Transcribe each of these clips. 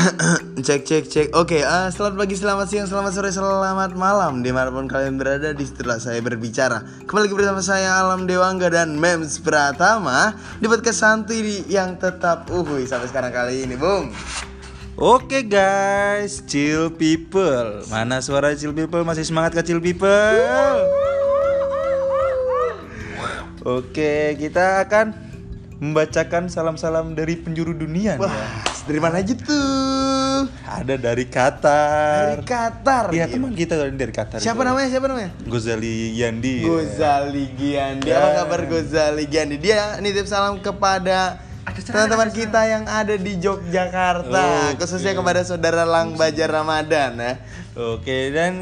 cek cek cek oke eh, selamat pagi selamat siang selamat sore selamat malam di mana pun kalian berada di setelah saya berbicara kembali lagi bersama saya Alam Dewangga dan Mems Pratama di podcast santuy yang tetap uhuy sampai sekarang kali ini bung Oke guys, chill people. Mana suara chill people? Masih semangat ke chill people? Oke, kita akan membacakan salam-salam dari penjuru dunia nih ya. wah dari mana aja tuh Ada dari Qatar. dari Qatar Iya, gitu. teman kita dari Qatar. siapa itu. namanya siapa namanya Gozali Yandi. Gozali Giandi Ya. apa kabar Gozali Giandi dia nitip salam kepada teman-teman kita yang ada di Yogyakarta Oke. khususnya kepada saudara Lang Bajar Ramadan ya Oke, dan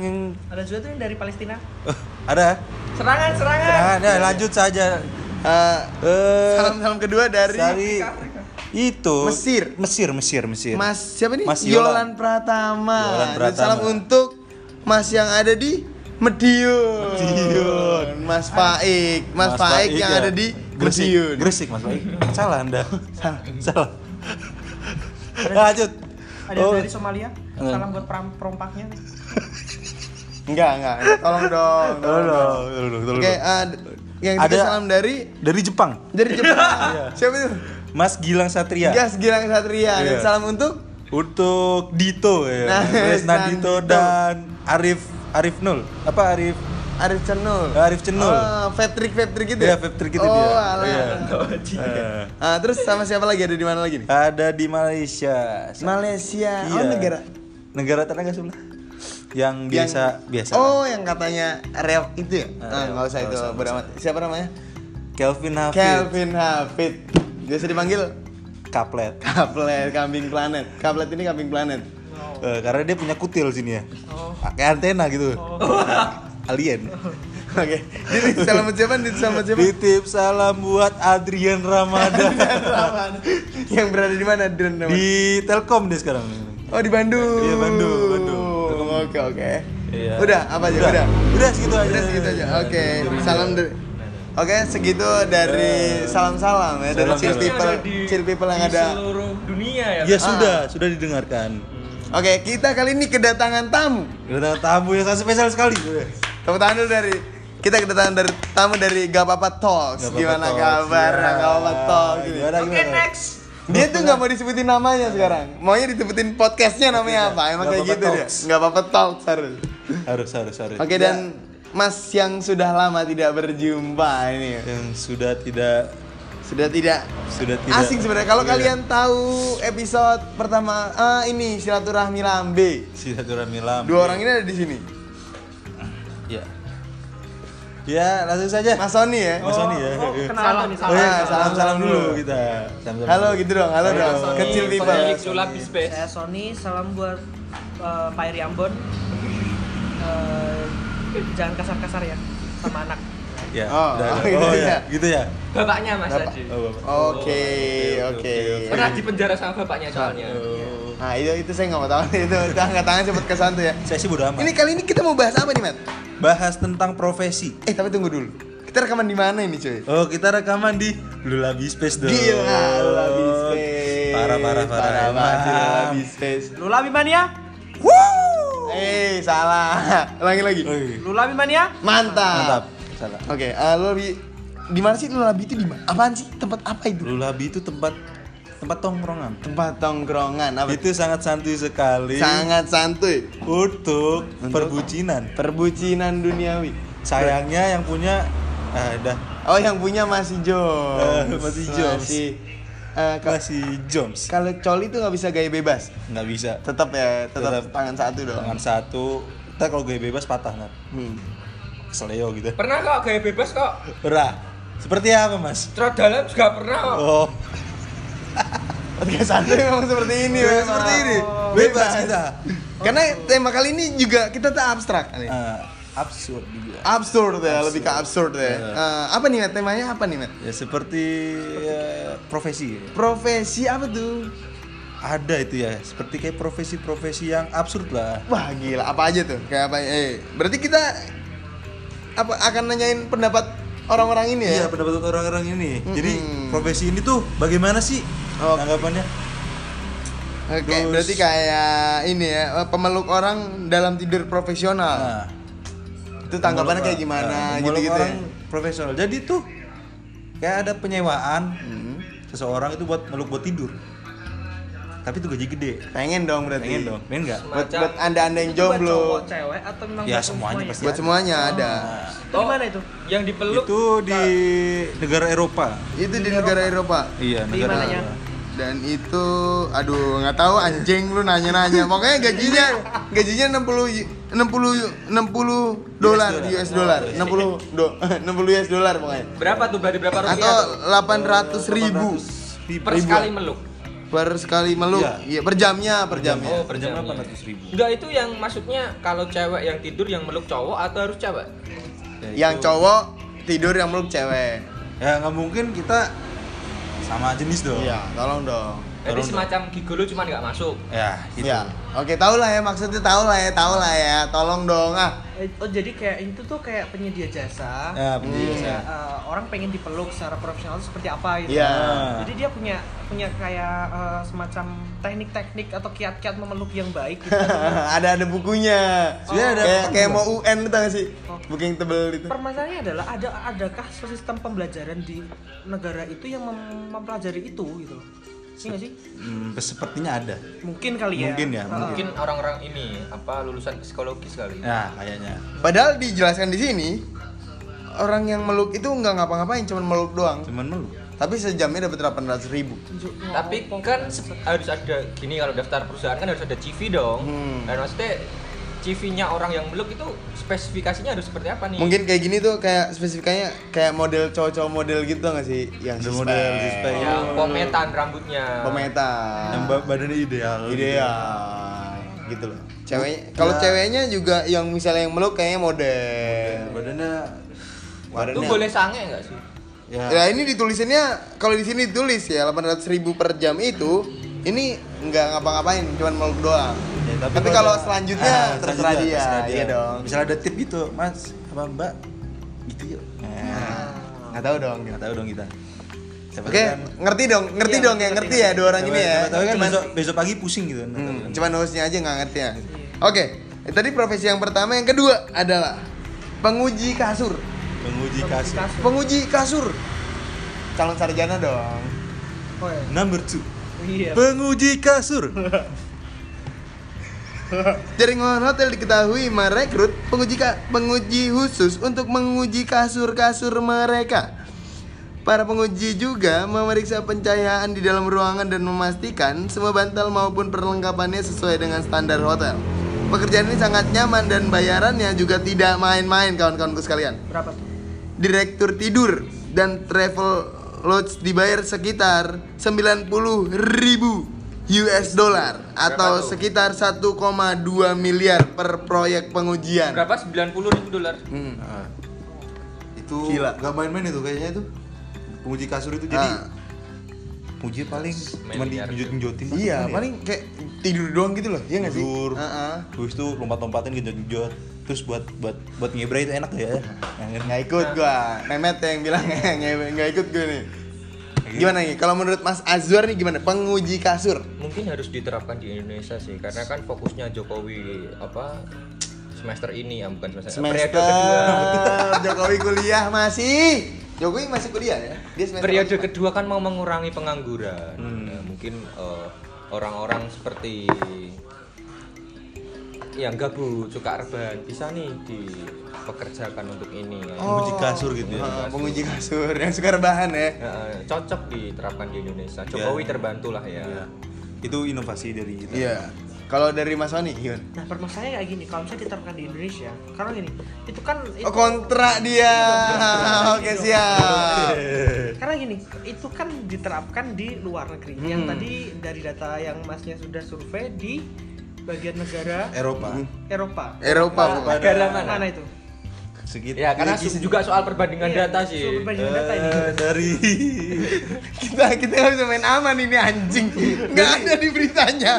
Ada juga tuh yang dari Palestina. ada. Serangan, serangan. Nah, nah, lanjut saja. Eh, Eh, salam-salam kedua dari dari itu Mesir. Mesir, Mesir, Mesir. Mas siapa nih? Mas Yolan. Yolan. Pratama. Yolan Dan Pratama. salam untuk Mas yang ada di Medion. Medion. Mas Faik, Mas, Faik yang ya. ada di Gresik. Medion. Gresik, Mas Faik. Salah Anda. Salah. Salah. Lanjut. Ada Oh. dari Somalia. Salam buat peram- perompaknya. Enggak, enggak. Tolong dong. Tolong dong, tolong dong, tolong Oke, dong. eh, yang Ada- salam dari Dari Jepang, dari Jepang. Siapa itu? Mas Gilang Satria. Gas Gilang Satria. Dan Iya. salam untuk Untuk Dito ya. Nah, Resna Resna Dito dan Arif Arif Nul. Apa Arif? Arif Cenul. Arif Cenul. Oh, Patrick Patrick gitu. Iya, Patrick itu oh, dia. alah. Iya. Eh, Ah, terus sama siapa lagi ada di mana lagi nih? ada di Malaysia. Malaysia. Oh, Iya. negara. Negara tetangga sebelah. Yang biasa biasa. Oh, yang katanya reok itu ya? Ah, Ah, nggak usah itu beramat. Siapa namanya? Kelvin Hafid. Kelvin Hafid. Biasa dipanggil Kaplet. Kaplet Kambing Planet. Kaplet ini Kambing Planet. Eh, karena dia punya kutil sini ya. Oh. Pakai antena gitu. Alien. Oke. Ini salam siapa? Ini salam buat siapa? Titip salam buat Adrian Ramadan yang berada di mana? Di, di Telkom dia sekarang. Oh, di Bandung. Iya, Bandung, Bandung. Oke, oke. Iya. Udah, apa aja? Udah. Udah. Udah segitu aja. Udah segitu aja. Oke. Salam dari Oke, segitu dari salam-salam ya dari Salam, chill salam. people, chill people yang ada. seluruh dunia ya. Ya sudah, sudah didengarkan. Oke, kita kali ini kedatangan tamu. Kedatangan tamu yang sangat spesial sekali. Tepuk tangan dulu dari kita kedatangan dari tamu dari Gak Apa-apa Talks. Gak Gimana Talks, kabar ya. Gak Apa-apa Talks? gitu. Gimana, Oke, gimana? next. Dia tuh nggak mau disebutin namanya sekarang. Maunya disebutin podcastnya namanya apa? Emang Gak kayak gitu dia. Talks. Gak Apa-apa Talks harus. Harus, harus, harus. Oke dan Mas yang sudah lama tidak berjumpa ini yang sudah tidak sudah tidak sudah tidak asing sebenarnya. Kalau Iya. kalian tahu episode pertama ah, ini silaturahmi lambe. silaturahmi lama. Dua orang ini ada di sini. Ya. Ya, langsung saja. Mas Sony ya. Mas Sony ya. Oh, Iya. kenalan nih, Oh iya, Ah, salam salam dulu dulu. kita. Salam-salam Halo dulu. gitu dong. Halo Halo, dong. Sony. Kecil people. Pemilik Sulap Space. Saya Sony, salam buat uh, Pak Iri Ambon. Jangan kasar-kasar ya sama anak. Ya. Oh, udah, oh, udah. gitu oh ya. ya, gitu ya. Bapaknya Mas Bapak. tadi. Oh, Bapak. Oke, oke. Pernah di penjara sama bapaknya soalnya. Oh. Nah, itu itu saya nggak mau tahu itu itu angkat tangan cepet ke santu ya. Saya sih bodo amat. Ini kali ini kita mau bahas apa nih, Mat? bahas tentang profesi. Eh, tapi tunggu dulu. Kita rekaman di mana ini, cuy? Oh, kita rekaman di Lulabi Space dong. Gila, Lulabi Space. Parah, parah, parah. Parah sih Lulabi Space. Lulabi Mania? Eh, salah. Lagi. Oi, Lulabi Mania? Mantap. Mantap. Salah. Oke, eh, Lulabi di mana sih Lulabi itu di mana? Apaan sih? Tempat apa itu? Lulabi itu tempat tempat tongkrongan. Tempat tongkrongan apa? Itu sangat santuy sekali Sangat santuy. untuk, Untuk? perbucinan. Perbucinan duniawi. Sayangnya yang punya ah, dah Oh, yang punya masih Joms. Eh, masih Joms. Masih eh, ka- masih Joms. kalau coli itu nggak bisa gaya bebas. Nggak bisa. Tetap ya, tetap, Tetap. tangan satu dong. Tangan satu. Kita kalau gaya bebas patah nggak? Hmm. Keseleo gitu. Pernah kok gaya bebas kok. Pernah. Seperti apa mas? Trot dalam juga pernah kok. Oh, Podcast santuy memang seperti ini, memang. seperti ini. Bebas kita. Karena tema kali ini juga kita tak abstrak. nih. Absurd juga. Absurd ya, lebih ke absurd ya. Iya. Eh, apa nih, Matt? Temanya apa nih, Matt? Ya seperti ya, profesi. Profesi apa tuh? Ada itu ya, seperti kayak profesi-profesi yang absurd lah. Wah, gila. Apa aja tuh? Kayak apa? Eh, berarti kita apa akan nanyain pendapat orang-orang ini ya? Iya pendapat orang-orang ini. Jadi Mm-mm. profesi ini tuh bagaimana sih Oke. tanggapannya? Oke, Terus- berarti kayak ini ya, pemeluk orang dalam tidur profesional. Nah, itu tanggapannya kayak gimana Nah, gitu memeluk gitu orang profesional. Jadi tuh kayak ada penyewaan Hmm. seseorang itu buat meluk buat tidur. Tapi itu gaji gede. Pengen dong berarti. Pengen dong, pengen nggak? Buat, buat anda-anda yang Itu buat jomblo. cowok, cewek atau memang Ya, buat semuanya pasti Buat semuanya ada. Itu di mana itu? Yang dipeluk Itu di negara Eropa. Itu di negara Eropa. Iya, Di negara mananya? Dan itu aduh nggak tahu anjing lu nanya-nanya. Pokoknya gajinya gajinya 60 y- 60 y- 60 dolar US dollar. 60 do 60 US dollar pokoknya. berapa tuh berarti berapa rupiah? Atau tuh? 800 ribu per sekali meluk. per sekali meluk. Iya. Iya, per jamnya, per jamnya. Oh, per jam jamnya. 800 ribu. Enggak itu yang maksudnya kalau cewek yang tidur yang meluk cowok atau harus cewek? Yang cowok tidur yang meluk cewek. Ya nggak mungkin kita sama jenis dong. Iya, tolong dong. Jadi Tolong semacam gigolo cuman nggak masuk. Ya, gitu. Ya, oke tahu lah ya maksudnya tahu lah ya, tahu lah ya. Tolong dong ah. Eh, Oh jadi kayak itu tuh kayak penyedia jasa. Ya, penyedia. Kayak, eh, orang pengen dipeluk secara profesional itu seperti apa gitu. Iya. Jadi dia punya punya kayak eh, semacam teknik-teknik atau kiat-kiat memeluk yang baik gitu. ada ada bukunya. Iya, ada kayak kayak mau UN itu gak sih? Oh. Buku yang tebel itu. Permasalahannya adalah ada adakah sistem pembelajaran di negara itu yang mem- mempelajari itu gitu loh. Iya nggak sih? Hmm, sepertinya ada. Mungkin kali ya. Mungkin ya, mungkin. Orang-orang ini apa lulusan psikologis kali. Ya, kayaknya. Padahal dijelaskan di sini orang yang meluk itu nggak ngapa-ngapain, cuma meluk doang. Cuman meluk. Tapi sejamnya dapat 800 ribu. tunjuk- Tapi kan harus ada gini kalau daftar perusahaan kan harus ada CV dong. Hmm. Dan maksudnya CV-nya orang yang meluk itu spesifikasinya harus seperti apa nih? Mungkin kayak gini tuh kayak spesifikanya kayak model cowok-cowok model gitu nggak sih? Yang suspek. model yang pometan rambutnya. Pemetan. Yang ba- badannya ideal. Ideal gitu loh. Ceweknya kalau Ya. ceweknya juga yang misalnya yang meluk kayaknya model. Badannya Itu Badannya. boleh sange nggak sih? ya. Ya ini ditulisinnya kalau di sini ditulis ya 800 ribu per jam itu ini nggak ngapa-ngapain cuman meluk doang. Ya, tapi kalau selanjutnya Ah, terserah selanjutnya dia, terserah iya dong. Misalnya ada tip gitu, Mas, apa Mbak? Gitu yuk. Nah, Nggak tahu dong. nggak tahu dong kita. Oke, kan- ngerti dong, ngerti Iya, dong ya, ngerti, ya dua orang ini ya. tahu kan Cuman, besok, besok pagi pusing gitu. hmm, cuman hostnya aja nggak ngerti ya. Oke, eh, tadi profesi yang pertama, yang kedua adalah penguji kasur. Menguji kasih. Penguji kasur. Calon sarjana dong. Oh, iya. Number two. Iya. Penguji kasur. Jaringan hotel diketahui merekrut penguji penguji khusus untuk menguji kasur-kasur mereka. Para penguji juga memeriksa pencahayaan di dalam ruangan dan memastikan semua bantal maupun perlengkapannya sesuai dengan standar hotel. Pekerjaan ini sangat nyaman dan bayarannya juga tidak main-main kawan-kawanku sekalian. Berapa tuh? Direktur tidur dan travel lodge dibayar sekitar 90 ribu US dollar atau tuh? sekitar 1,2 miliar per proyek pengujian. Berapa? 90 ribu dolar. Hmm. Nah, itu Gila. gak main-main itu kayaknya itu. Penguji kasur itu jadi Ah. penguji paling cuma Miliar. digenjot-genjotin. Iya, paling kayak tidur doang gitu loh, iya nggak sih? tidur. Heeh. Terus itu lompat-lompatin genjot-genjot. Terus buat buat buat ngebray itu enak tuh ya. Yang Nggak ikut gua, Memet yang bilang nggak nggak ikut gue nih. Gimana nih? Kalau menurut Mas Azwar nih gimana? Penguji kasur. Mungkin harus diterapkan di Indonesia sih karena kan fokusnya Jokowi apa semester ini ya bukan semester, Semester periode kedua. Jokowi kuliah masih. Jokowi masih kuliah ya? Dia semester Periode apa? kedua kan mau mengurangi pengangguran. Hmm. Nah, mungkin eh, orang-orang seperti yang gabut suka rebahan bisa nih dipekerjakan untuk ini. kan. Penguji kasur gitu ya. Penguji kasur yang suka rebahan ya. Cocok diterapkan di Indonesia. Jokowi Ya. terbantu lah ya. Iya. Itu inovasi dari kita. Iya. Kalau dari Mas Sony, gimana? Nah permasalahannya kayak gini, kalau misalnya diterapkan di Indonesia, karena gini, itu kan itu, Oh kontrak dia. Oke siap. karena gini, itu kan diterapkan di luar negeri. Hmm. Yang tadi dari data yang masnya sudah survei di bagian negara Eropa. Eropa. Eropa Nah, negara mana? Mana itu? Segitu. Ya, karena su- juga soal perbandingan Iya, data sih. suruh Perbandingan data ini. Eh, dari kita kita nggak bisa main aman ini anjing. Nggak ada di beritanya.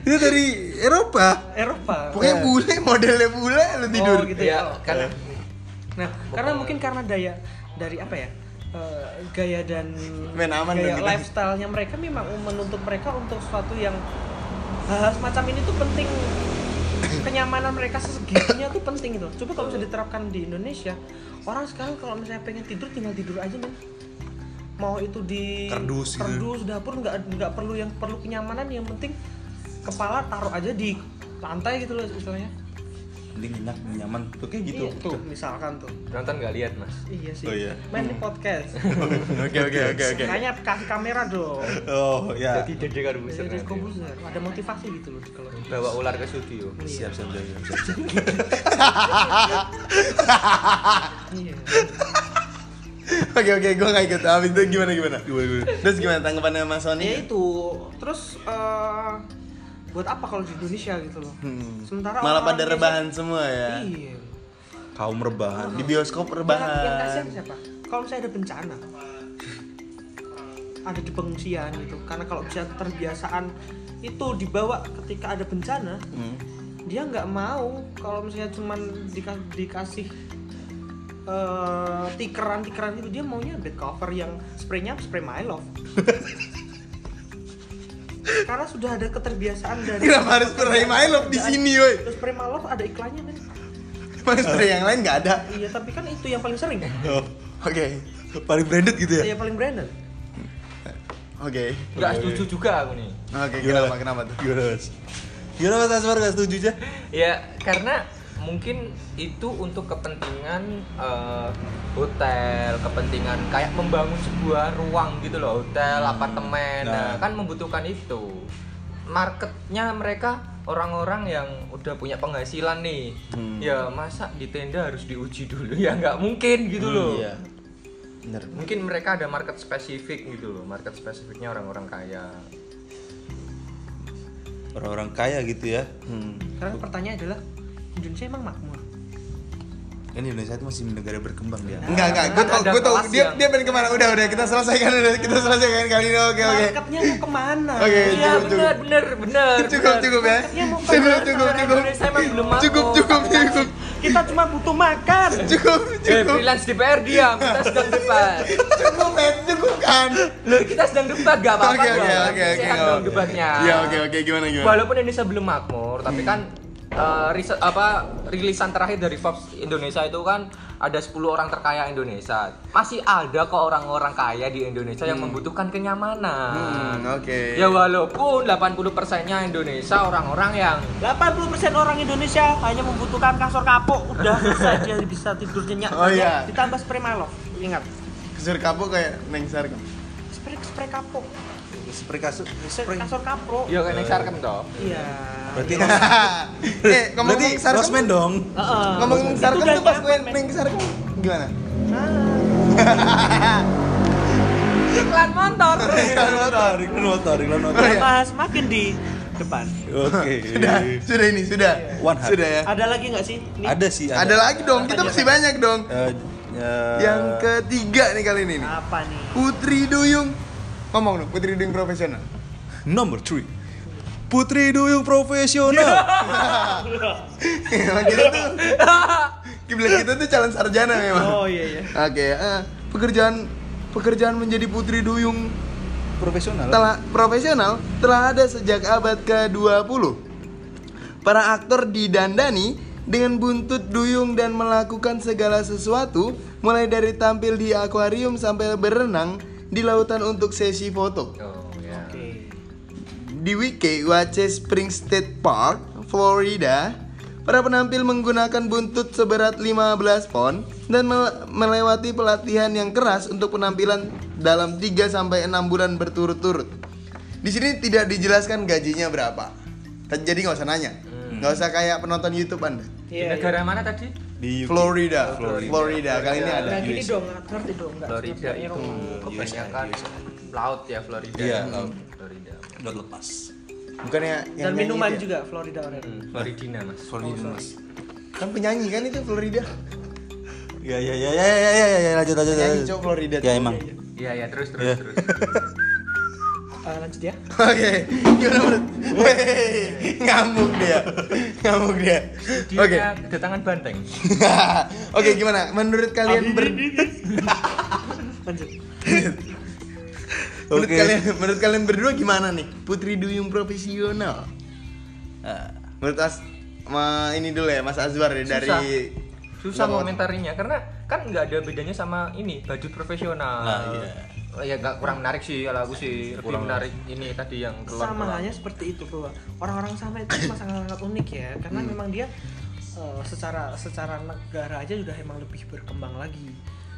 itu dari Eropa. Eropa. Pokoknya bule modelnya bule lu tidur. Oh, gitu Ya, ya. karena Nah, karena mungkin karena daya dari apa ya? eh, gaya dan Main aman gaya lifestyle-nya mereka memang menuntut mereka untuk sesuatu yang hal-hal semacam ini tuh penting. Kenyamanan mereka segitunya tuh penting itu coba kalau bisa diterapkan di Indonesia orang sekarang kalau misalnya pengen tidur tinggal tidur aja men. Mau itu di Kardus gitu. kardus dapur nggak nggak perlu yang perlu kenyamanan. Yang penting kepala taruh aja di lantai gitu loh istilahnya Mending enak, nyaman tuh kayak gitu. Iya, tuh misalkan tuh Nonton nggak lihat mas. iya sih Oh, iya. main di podcast Oke oke oke oke. makanya kasih kamera dong Oh, ya. Jadi dede kan buser Jadi komposer ada motivasi gitu loh kalau Bawa ular ke studio. Siap, siap, siap, siap, siap. iya Oke oke, gue gak ikut. Abis itu gimana gimana? Terus gimana tanggapannya Mas ya Sony? itu terus eh, buat apa kalau di Indonesia gitu loh Hmm. sementara Malah pada rebahan semua ya. iya Kaum rebahan. Di bioskop yang, yang kasihan rebahan. siapa kalau misalnya ada bencana ada di pengungsian gitu karena kalau bisa terbiasaan itu dibawa ketika ada bencana Hmm. dia nggak mau kalau misalnya cuman dika- dikasih eh, tikeran tikeran itu dia maunya bed cover yang spraynya spray my love karena sudah ada keterbiasaan dari Kenapa harus spray My Love di sini, woi? Terus spray my love ada iklannya kan Mas spray yang lain gak ada. iya tapi kan itu yang paling sering Oh, Oke. paling branded gitu ya? yang paling branded Oke. Nggak setuju juga aku nih. Oke, kenapa kenapa tuh? Gimana, Mas? Gimana Mas Asmar gak setuju aja? Ya karena mungkin itu untuk kepentingan eh, hotel, kepentingan kayak membangun sebuah ruang gitu loh, hotel, apartemen, Nah. nah, kan membutuhkan itu. Marketnya mereka orang-orang yang udah punya penghasilan nih, Hmm. ya masa di tenda harus diuji dulu ya nggak mungkin gitu loh. Iya. Bener. Mungkin mereka ada market spesifik gitu loh, market spesifiknya orang-orang kaya. Orang-orang kaya gitu ya. Hmm. karena pertanyaan adalah Indonesia emang makmur Kan Indonesia itu masih negara berkembang dia. Enggak enggak, gue tau gue tau dia yang- dia pengen ke mana? Udah udah kita selesaikan udah kita selesaikan kali ini. Oke oke. marketnya mau ke mana Oke, Iya cukup, cukup. benar benar benar. Cukup benar. cukup ya. Cukup cukup cukup. Indonesia emang belum mampu. Cukup cukup cukup. kita cuma butuh makan Cukup Eh, cukup. freelance DPR diam, kita sedang debat. Cukup men, cukup kan. Loh, kita sedang debat gak apa-apa Oke dong. oke oke oke. Sehat dong debatnya. Iya oke oke gimana gimana? Walaupun Indonesia belum makmur, tapi kan eh, riset apa rilisan terakhir dari Forbes Indonesia itu kan ada 10 orang terkaya Indonesia. Masih ada kok orang-orang kaya di Indonesia yang membutuhkan kenyamanan. Hmm, oke. Ya walaupun 80%-nya Indonesia orang-orang yang 80% orang Indonesia hanya membutuhkan kasur kapuk udah selesai dia bisa tidur nyenyak Oh, iya. ditambah spray my love ingat Kesur kapuk kayak neng sarkem. spray spray kapuk Spray kasur, spray kasur kapuk ya kayak sarkem toh. iya Berarti eh ngomong berarti sarkem. Rosman dong. Heeh. Ngomong Itu sarkem tuh pas gue neng sarkem gimana? Iklan motor. Iklan motor, iklan motor, iklan motor. Oh, iya. bahas makin di depan Oke. Sudah, sudah ini sudah. One heart. Sudah ya. ada lagi nggak sih Nih, Ada sih, ada. Ada lagi dong, kita masih banyak dong. Eh, Yang ketiga nih kali ini nih. apa nih Putri Duyung. Ngomong dong, Putri Duyung profesional. Number three Putri Duyung profesional. Emang kita tuh Kiblat kita tuh calon sarjana memang. oh iya iya Oke, eh, pekerjaan pekerjaan menjadi putri duyung profesional. telah profesional telah ada sejak abad ke-20. Para aktor didandani dengan buntut duyung dan melakukan segala sesuatu mulai dari tampil di akuarium sampai berenang di lautan untuk sesi foto. Oh ya. oke Di Wiki Wache Spring State Park, Florida, para penampil menggunakan buntut seberat 15 pon dan mel- melewati pelatihan yang keras untuk penampilan dalam 3 sampai 6 bulan berturut-turut. Di sini tidak dijelaskan gajinya berapa. Jadi nggak usah nanya. Nggak usah kayak penonton YouTube Anda. Di iya negara mana tadi? Di UK. Florida. Florida. Florida. Kali ini ada. Nah, gini dong, ngerti dong Florida itu kebanyakan laut ya Florida. Iya, Hmm, laut. Florida. Udah lepas. Bukannya yang Dan minuman ya? juga Florida Orange. Hmm, Floridina mas. Florida sorry. mas. Kan penyanyi kan itu Florida. Ya ya ya ya ya ya ya lanjut lanjut. Penyanyi cowok Florida. Ya emang. Iya ya terus terus Iya. terus. Eh, lanjut ya. Oke, gimana menurut? Ngamuk dia, ngamuk dia. Oke, Dia kedatangan banteng. oke gimana? Menurut kalian ber lanjut Menurut Oke. kalian menurut kalian berdua gimana nih? Putri duyung profesional. Ah, Menurut As ma, ini dulu ya Mas Azwar ya dari Susah. susah komentarinya karena kan nggak ada bedanya sama ini baju profesional Nah, iya. Oh, ya nggak kurang menarik sih kalau aku sih. Lebih Kurang menarik. ini tadi yang keluar sama halnya seperti itu bahwa orang-orang sana itu memang sangat-sangat unik ya karena Hmm. memang dia eh, secara secara negara aja sudah emang lebih berkembang lagi.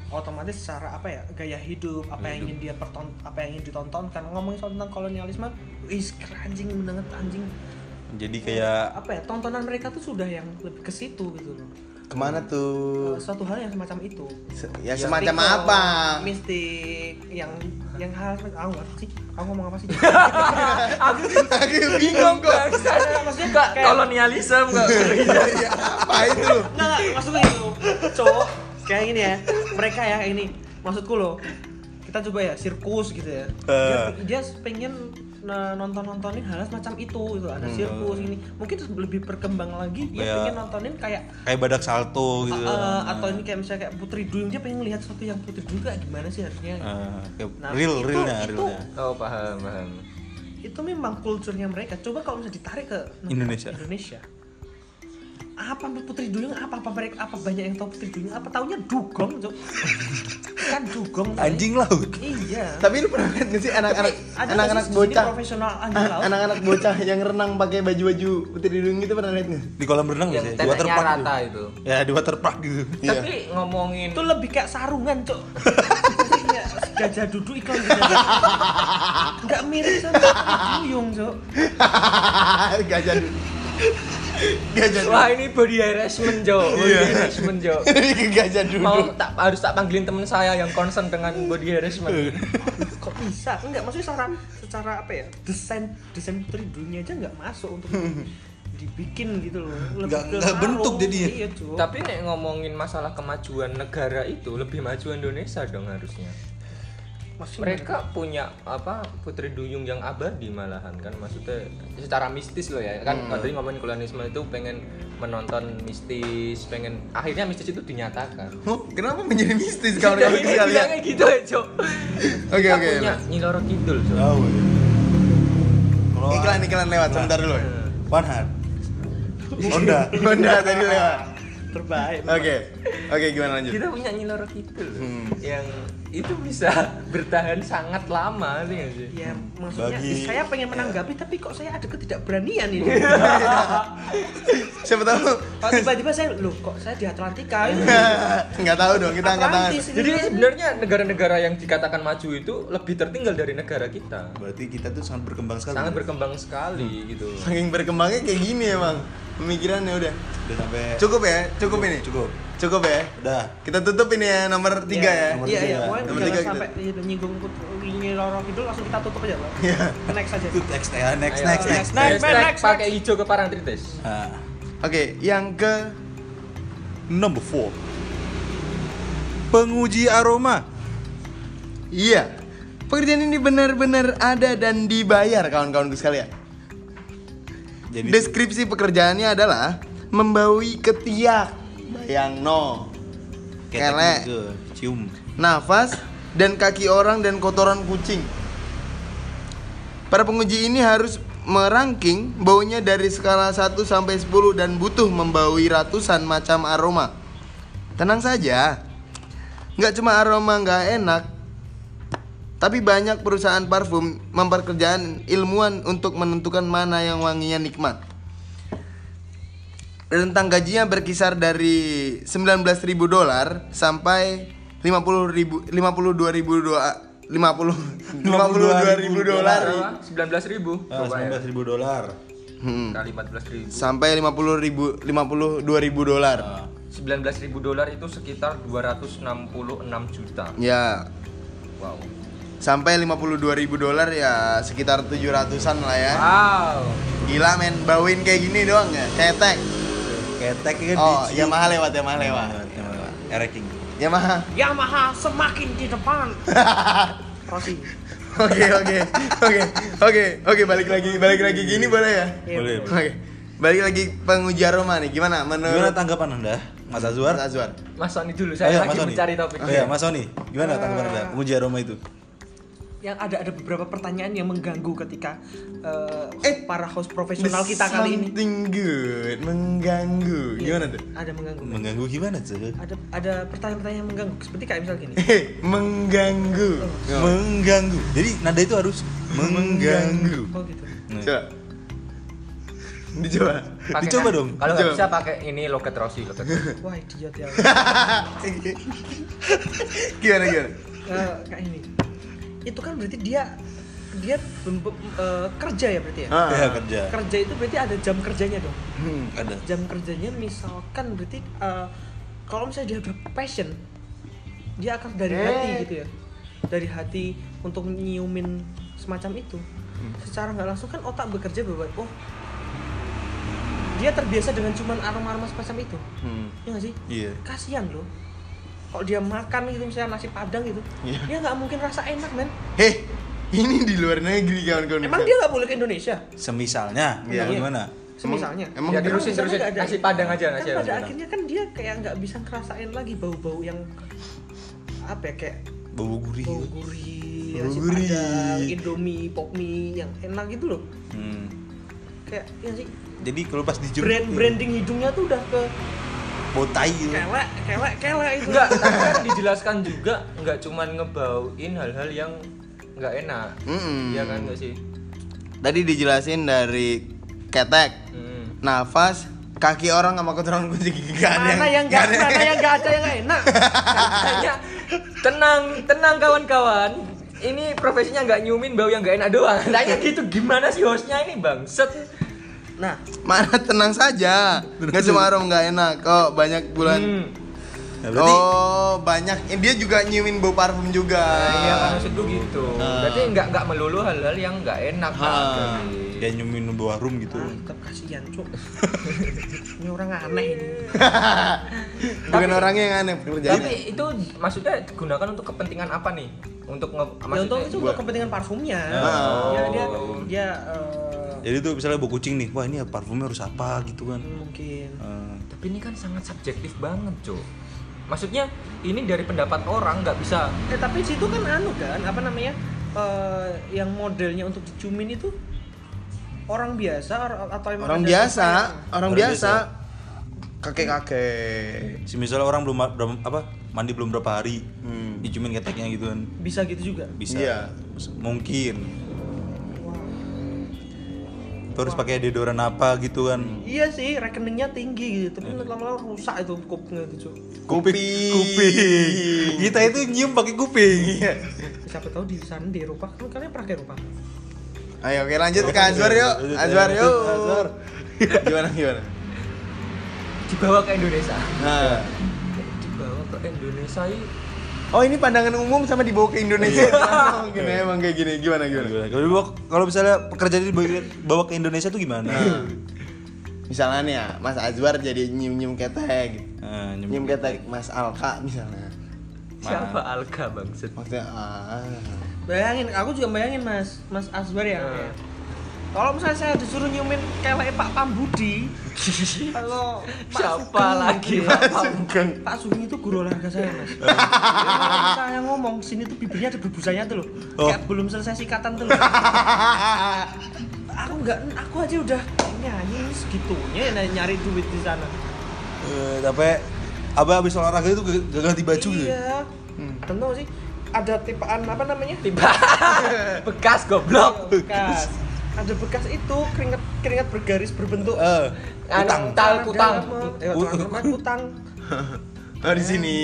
Otomatis secara apa ya gaya hidup apa yang ingin dia perton apa yang ingin ditontonkan. Ngomongin soal tentang kolonialisme is anjing banget anjing. Jadi kayak apa ya tontonan mereka tuh sudah yang lebih ke situ gitu loh ke mana tuh? Eh, suatu hal yang semacam itu. Se- Ya semacam Mistik, apa? mistik yang yang hal aku nggak sih. Aku ngomong apa sih? Aku Aku bingung kok. Maksudnya kayak- kolonialisme nggak Ya, apa itu? Nggak, nggak, maksudnya itu cowok kayak gini ya. Mereka ya ini maksudku loh kita coba ya sirkus gitu ya. Dia, dia pengen nonton nontonin hal semacam itu gitu. Ada sirkus ini. Mungkin lebih berkembang lagi dia Kayak- pengen nontonin kayak kayak badak salto gitu. uh, atau ini kayak misalnya kayak Putri Duyung dia pengen lihat sesuatu yang Putri Duyung kayak gimana sih harusnya? Ah, kayak Nah, real itu- realnya itu- realnya. oh paham paham. itu memang kulturnya mereka. Coba kalau misalnya ditarik ke Indonesia. Indonesia apa Putri Duyung apa apa mereka apa banyak yang tahu Putri Duyung apa taunya dugong Cok. kan dugong. Anjing laut. iya Tapi lu pernah lihat gak sih anak-anak anak-anak nggak sih bocah profesional anjing Ah, laut anak-anak bocah yang renang pakai baju-baju putri duyung itu pernah lihat nggak? Di kolam renang yang biasanya, di water teteknya park rata gitu. itu Ya, di water park gitu. Iya. tapi ngomongin itu lebih kayak sarungan cok Iya, gajah duduk iklan gajah duduk nggak mirip sama Putri Duyung cok Gajah dulu. Gajah wah ini body harassment Jo body Iya. harassment Jo Gajah dulu. mau tak harus tak panggilin temen saya yang concern dengan body harassment. Kok bisa? Enggak maksudnya secara secara apa ya? Desain desain putri dunia aja nggak masuk untuk dibikin gitu loh. Lebih Nggak- ke nggak sarung. bentuk jadinya. iya tapi nek ngomongin masalah kemajuan negara itu lebih maju Indonesia dong harusnya Maksudnya mereka punya apa putri duyung yang abadi malahan kan maksudnya secara mistis loh ya kan tadi ngomongin kolonialisme itu pengen menonton mistis pengen akhirnya mistis itu dinyatakan Oh, kenapa menjadi mistis kalau Ini sekalian? bilangnya gitu ya cok Oke Kita oke. punya Nyiloro Kidul cok Tahu ya. Kalau Iklan iklan lewat sebentar dulu. ya. One Heart. Honda. Honda tadi lewat. terbaik Oke. Oke gimana lanjut? kita punya Nyiloro Kidul Hmm. yang itu bisa bertahan sangat lama sih nggak sih ya maksudnya Bagi- saya pengen menanggapi tapi kok saya ada ketidakberanian ini Siapa tahu? kalau tiba-tiba saya loh kok saya di Atlantika ini Nggak tahu dong kita angkat tangan. Atlantis ini. jadi sebenarnya negara-negara yang dikatakan maju itu lebih tertinggal dari negara kita Berarti kita tuh sangat berkembang sekali. sangat berkembang sekali gitu Saking berkembangnya kayak gini emang pemikirannya udah. Udah sampai Cukup ya, cukup ini. Cukup. Cukup ya. Udah. Kita tutup ini ya nomor tiga ya. nomor iya iya pokoknya Nomor tiga sampai iya, nyinggung Putri Loro Kidul langsung kita tutup aja loh Iya. next aja next ya, next next next. next. next, next, next, pakai hijau ke Parangtritis Oke, yang ke number four. Penguji aroma. iya. Pekerjaan ini benar-benar ada dan dibayar kawan-kawanku sekalian. Jadi Deskripsi pekerjaannya adalah membaui ketiak, bayang no, gitu, cium. nafas, dan kaki orang dan kotoran kucing. Para penguji ini harus merangking baunya dari skala 1 sampai 10 dan butuh membaui ratusan macam aroma. Tenang saja, nggak cuma aroma nggak enak, tapi banyak perusahaan parfum memperkerjakan ilmuwan untuk menentukan mana yang wanginya nikmat. Rentang gajinya berkisar dari 19.000 dolar sampai 50 ribu 52 ribu doa 50 52 ribu dolar. sembilan belas ribu? Ah, 19 ribu dolar. Hmm. kali empat belas ribu. Sampai 50 ribu 52 ribu dolar. Ah, sembilan belas ribu dolar itu sekitar 266 juta. Ya. Wow. Sampai 52 ribu dolar ya sekitar 700an lah ya. Wow. Gila men. Bauin kayak gini doang ya. Cetek ketek kan oh dicium. Yamaha lewat Yamaha lewat Yamaha. Ereking. Yamaha Yamaha semakin di depan Rossi Oke oke oke oke oke balik lagi balik lagi gini boleh ya? Iya, Boleh. Oke balik lagi penguji aroma nih gimana Gimana menurut tanggapan Anda? Mas Azwar. Mas Azwar. Mas Sony dulu, Oh, saya iya, lagi Mas mencari topik. Oh, iya, Mas Sony. Gimana tanggapan Eh, Anda penguji aroma itu? Yang ada ada beberapa pertanyaan yang mengganggu ketika eh, para host profesional kita kali ini Something good, mengganggu. Iya, Gimana tuh? ada mengganggu. Mengganggu gimana tuh? ada ada pertanyaan-pertanyaan yang mengganggu seperti kayak misal gini mengganggu. Mengganggu. Jadi nada itu harus mengganggu. oh gitu Nah. Coba. Dicoba. Pakai Dicoba kan- dong. Kalau nggak bisa pakai ini loket Rossi, loket Rossi. wah idiot ya gimana gimana? Eh, kayak ini itu kan berarti dia dia bem- bem- eh, kerja ya berarti ya Ah. Ya kerja. kerja itu berarti ada jam kerjanya dong Hmm. Ada. jam kerjanya misalkan berarti eh, kalau misalnya dia udah passion dia akan dari Eh. hati gitu ya dari hati untuk nyiumin semacam itu secara nggak langsung kan otak bekerja bahwa oh dia terbiasa dengan cuman aroma-aroma semacam itu Hmm. ya nggak sih Iya. kasihan loh kalau dia makan gitu misalnya nasi padang gitu Iya. dia nggak mungkin rasa enak men Hei, ini di luar negeri kawan-kawan. emang dia nggak boleh ke Indonesia Semisalnya, Iya. gimana? semisalnya Emang Ya, dia- terusin, terusin. Nasi padang aja, kan nasi pada padang. akhirnya kan dia kayak nggak bisa ngerasain lagi bau-bau yang apa ya kayak Bau gurih. bau gurih Bau gurih. padang indomie pop mie yang enak gitu loh Hmm. kayak ya sih Jadi kalau pas dijemur brand branding hidungnya tuh udah ke botai gitu. kelek kelek kelek itu Enggak, tapi kan dijelaskan juga nggak cuman ngebauin hal-hal yang nggak enak. Mm-mm. Iya kan nggak sih? Tadi dijelasin dari ketek, Hmm. nafas, kaki orang sama kotoran kucing gak ada mana yang nggak mana yang nggak ada yang nggak enak Hanya tenang, tenang kawan-kawan. Ini profesinya nggak nyumin bau yang nggak enak doang. Tanya gitu gimana sih hostnya ini bangset? Nah Mana tenang saja, nggak cuma aroma nggak enak, kok banyak bulan. Hmm. Nah, berarti Oh banyak, Eh, dia juga nyiumin bau parfum juga. Nah, iya kan maksudku gitu. Ah. Berarti nggak nggak melulu hal-hal yang nggak enak kan. Ah. Dia nyumin harum gitu. tetap kasihan cuk ini orang aneh ini Bukan orangnya yang aneh pekerjaannya. Tapi itu maksudnya digunakan untuk kepentingan apa nih? Untuk nge ya maksudnya untuk itu untuk buat- kepentingan parfumnya Oh. ya dia dia eh, Jadi tuh misalnya bau kucing nih, wah ini parfumnya harus apa gitu kan. mungkin Eh, Tapi ini kan sangat subjektif banget, Cok. Maksudnya ini dari pendapat orang nggak bisa Eh tapi situ kan anu kan apa namanya eh, yang modelnya untuk dicumin itu orang biasa or- atau emang Orang biasa, orang Orang biasa, kakek-kakek. si misalnya orang belum belum apa mandi belum berapa hari, Hmm. dicumin keteknya gitu kan. bisa gitu juga. Bisa. Iya. Mungkin. Wah. Terus pakai deodoran apa gitu kan. Iya sih rekeningnya tinggi gitu tapi lama-lama rusak itu kupnya itu Cuk. Kuping. Kuping. Kita itu nyium pakai kuping. Siapa tahu di sana di Eropa kan kalian pernah ke Eropa? Ayo oke lanjut ke Azwar yuk. Azwar yuk. Azwar. gimana gimana? dibawa ke Indonesia. Nah. Dibawa ke Indonesia ini Oh ini pandangan umum sama dibawa ke Indonesia. oh, gini emang kayak gini. Gimana gimana? Gimana? Kalau dibawa- kalau misalnya pekerjaan dibawa bawa ke Indonesia tuh gimana? Misalnya nih ya, Mas Azwar jadi nyium-nyium ketek. gitu. Nah, nyem- Nyium ketek Mas Alka misalnya. siapa Alga bangset? Maksudnya ah. Bayangin, aku juga bayangin Mas, Mas Azwar ya. Hmm. Kalau misalnya saya disuruh nyumin kelek Pak Pambudi, kalau Pak Siapa Sugeng, lagi? Pak Sugeng. Pak Sugeng itu guru olahraga saya Mas. Kalau saya ngomong sini tuh bibirnya ada berbusannya tuh loh, Oh. kayak belum selesai sikatan tuh loh. aku nggak, aku aja udah nyanyi segitunya ny- nyari duit di sana. Eh, tapi apa habis olahraga itu gak, gak ganti baju gitu? Iya. Tentu sih ada tipaan apa namanya? Tiba bekas goblok. bekas ada bekas itu keringat keringat bergaris berbentuk Eh, Anu, tal kutang. eh, celana kutang Oh di sini.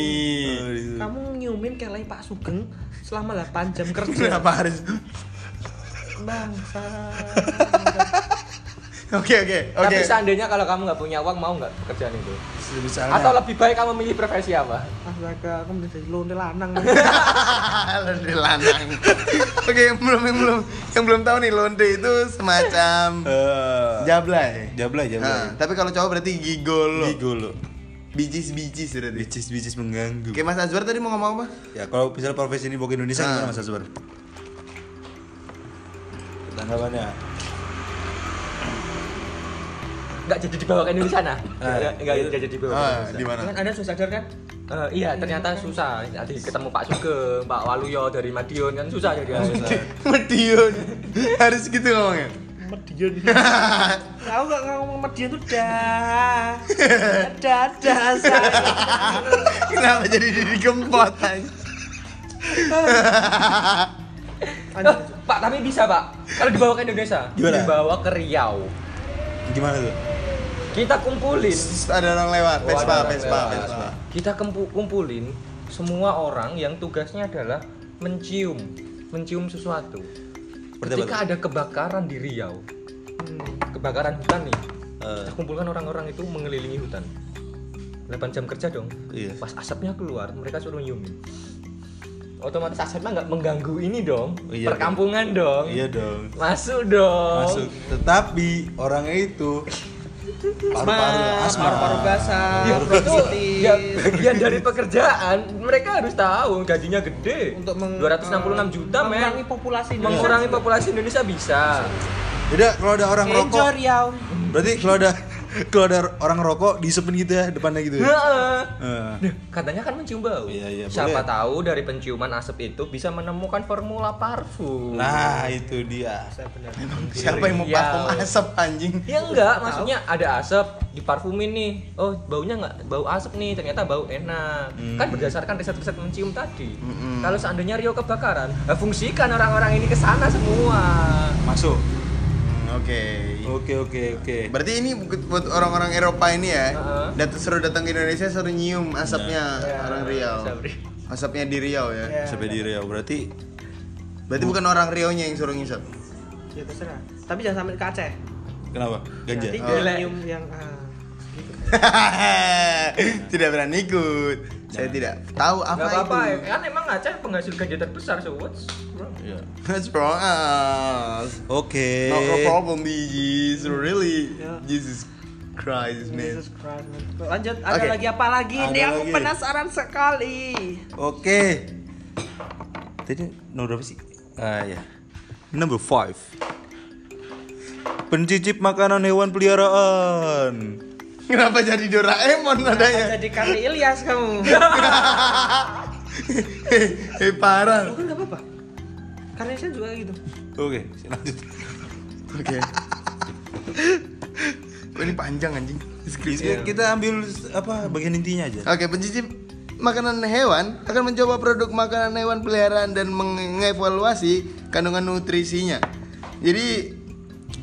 kamu nyiumin kelai Pak Sugeng selama 8 jam kerja Kenapa harus? bangsa Oke oke oke. Tapi seandainya kalau kamu nggak punya uang mau nggak pekerjaan itu? misalnya Atau lebih baik kamu milih profesi apa? astaga aku menjadi lonte lanang londe lanang. Oke, yang belum yang belum yang belum tahu nih londe itu semacam eh jablay. jablay jablay. Nah, tapi kalau cowok berarti gigolo. Gigolo. Bijis bijis berarti. Bicis-bicis mengganggu. Oke, Mas Azwar tadi mau ngomong apa? Ya kalau misalnya profesi ini ke Indonesia Ah. gimana Mas Azwar? Tanggapannya? Nggak jadi dibawa ke Indonesia nah Ah, nggak itu- jadi dibawa ke Ah, Indonesia di mana? kan anda sudah sadar kan? Eh, iya ternyata susah. Nanti ketemu Pak Sugeng Pak Waluyo dari Madiun kan susah jadi Medion. Harus gitu ngomongnya. Medion tahu nggak ngomong Medion tuh dah. Dadah saya Kenapa jadi diri gempot. Eh, Pak tapi bisa Pak. Kalau dibawa ke Indonesia Gimana? dibawa ke Riau Gimana tuh? kita kumpulin Ada orang lewat, Oh, Vespa, Vespa. Vespa. kita kumpulin semua orang yang tugasnya adalah mencium mencium sesuatu ketika ada kebakaran di Riau kebakaran hutan nih Eh. kita kumpulkan orang-orang itu mengelilingi hutan 8 jam kerja dong Iya. pas asapnya keluar mereka suruh nyiumin otomatis asapnya nggak mengganggu ini dong. Oh, iya perkampungan dong. Iya dong. masuk dong. Masuk. Tetapi orangnya itu paru-paru asma. paru-paru basah Ya, itu ya, bagian dari pekerjaan mereka harus tahu gajinya gede. Untuk meng- 266 juta men. mengurangi populasi Indonesia. mengurangi populasi Indonesia bisa. Beda kalau ada orang Enjoy rokok. Riau. Berarti kalau ada kalau ada orang rokok disepin gitu ya depannya gitu ya. Nah, katanya kan mencium bau. Iya, iya, Siapa boleh. tahu dari penciuman asap itu bisa menemukan formula parfum. Nah, itu dia. Siapa yang mau parfum asap anjing? Ya enggak, maksudnya ada asap diparfumin nih. Oh, baunya enggak bau asap nih, ternyata bau enak. Kan berdasarkan riset-riset mencium tadi. Kalau seandainya Rio kebakaran, nah fungsikan orang-orang ini ke sana semua. Masuk. Oke. Oke, oke, oke. Berarti ini buat orang-orang Eropa ini ya. Heeh. Dat suruh datang ke Indonesia suruh nyium asapnya Ya, orang Riau. Asapnya di Riau ya. Ya. Sampai di Riau berarti Berarti bukan orang Riau-nya yang suruh ngisap. ya terserah tapi jangan sampai ke Aceh kenapa? Ganja. nanti Oh. nyium yang ah, gitu. tidak berani ikut. Saya tidak tahu apa Enggak apa-apa, itu. ya. kan emang Aceh penghasil ganja terbesar, so what's wrong? Iya. What's wrong? us? Oke. Not a problem, DJs. Really, Ya. Jesus Christ, man. Jesus Christ. lanjut ada Oke. lagi apa lagi Ada ini aku lagi. penasaran sekali Oke. Tadi nomor berapa sih? Ah ya. Number five. Pencicip makanan hewan peliharaan. Kenapa jadi Doraemon adanya? jadi Karli Ilyas kamu Hei parah. Oh, kan nggak apa-apa karena saya juga gitu Oke, lanjut. Oke. Kok ini panjang anjing Kita, deskripsinya. kita ambil apa bagian intinya aja. Oke, pencicip makanan hewan akan mencoba produk makanan hewan peliharaan dan mengevaluasi kandungan nutrisinya. Jadi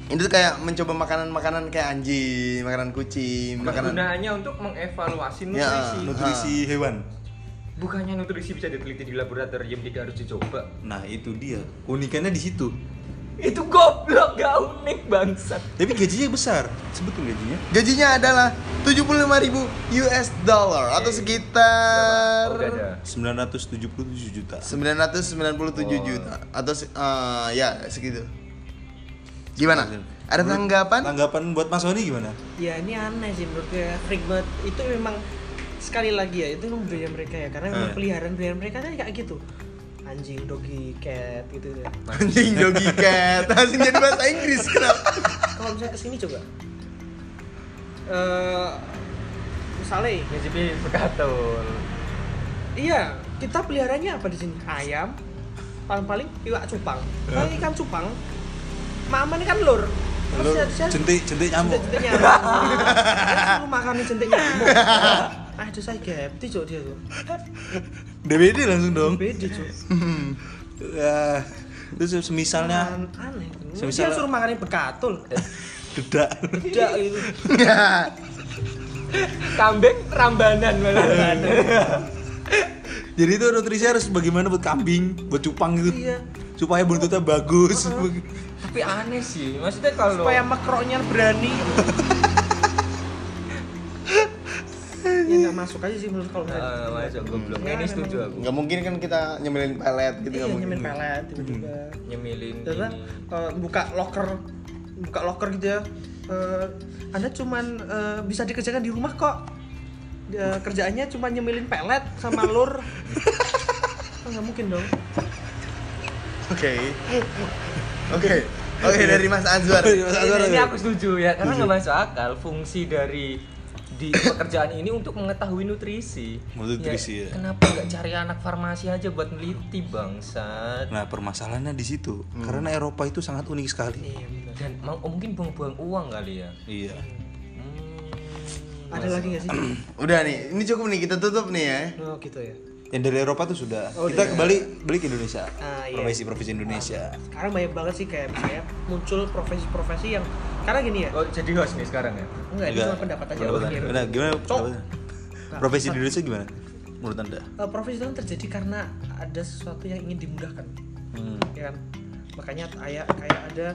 itu kayak mencoba makanan-makanan kayak anjing, makanan kucing, makanan Kegunaannya untuk mengevaluasi Ya, nutrisi. Nutrisi hewan. Bukannya nutrisi bisa diteliti di laboratorium tidak harus dicoba. Nah, itu dia. Unikannya di situ. Itu goblok, gak unik bangsat. Tapi gajinya besar. Sebetulnya gajinya. Gajinya adalah 75.000 US dollar atau sekitar Oh, udah ada. 977 juta. 997 juta atau se- eh, ya segitu. Gimana? Ada tanggapan? Tanggapan buat Mas Sony gimana? ya ini aneh sih menurut gue freak banget itu memang sekali lagi ya itu memang budaya mereka ya karena memang Eh. peliharaan peliharaan mereka kan kayak gitu anjing doggy cat gitu ya Anjing doggy cat langsung jadi bahasa Inggris kenapa? kalau misalnya ke sini coba eh misalnya Ngicipi bekatul. iya kita peliharanya apa di sini ayam paling paling iwak cupang kalau ikan cupang mama ini kan lur Terus Lu saya- saya- jentik jentik nyamuk. jentik nyamuk lu makanin jentik nyamuk aduh saya gepti cok dia tuh DBD langsung dong. beda cok Ya, terus semisalnya An- aneh dia Semisal- suruh makanin bekatul dedak. tidak gitu Kambing rambanan malah. Jadi itu nutrisi harus bagaimana buat kambing, buat cupang gitu. Iya. Supaya buntutnya bagus. Tapi aneh sih. Maksudnya kalau supaya makroknya berani ya nggak masuk aja sih menurut kalau Eh, nggak masuk goblok. Ya, ini setuju aku. Nggak mungkin kan kita nyemilin pelet gitu iya nggak mungkin. nyemin pelet tiba-tiba Nyemilin terus buka locker buka locker gitu ya Eh, anda cuman eh, bisa dikerjakan di rumah kok Eh, kerjaannya cuma nyemilin pelet sama lur Oh, nggak mungkin dong Oke. Oke. Oke dari Mas Azwar. Mas Azwar, ini oke. aku setuju ya karena nggak masuk akal fungsi dari di pekerjaan ini untuk mengetahui nutrisi. Nutrisi, ya. Kenapa nggak cari anak farmasi aja buat neliti bangsat? Nah, permasalahannya di situ. Karena Eropa itu sangat unik sekali. Iya benar. Dan mau oh, mungkin buang-buang uang kali ya. Iya. Hmm. Ada lagi nggak sih? Udah nih, ini cukup nih kita tutup nih ya. Oh gitu ya. Yang dari Eropa tuh sudah. Oh, Kita iya. kembali balik ke Indonesia. Ah, iya. Profesi-profesi Indonesia. Sekarang banyak banget sih kayak misalnya muncul profesi-profesi yang karena gini ya. Oh jadi host nih sekarang ya? Enggak, ini cuma pendapat aja. Pendapat. Nah, gimana Cok. pendapatnya? Profesi di Indonesia gimana? Menurut Anda? Eh, profesi itu kan terjadi karena ada sesuatu yang ingin dimudahkan Hmm. ya kan makanya kayak kayak ada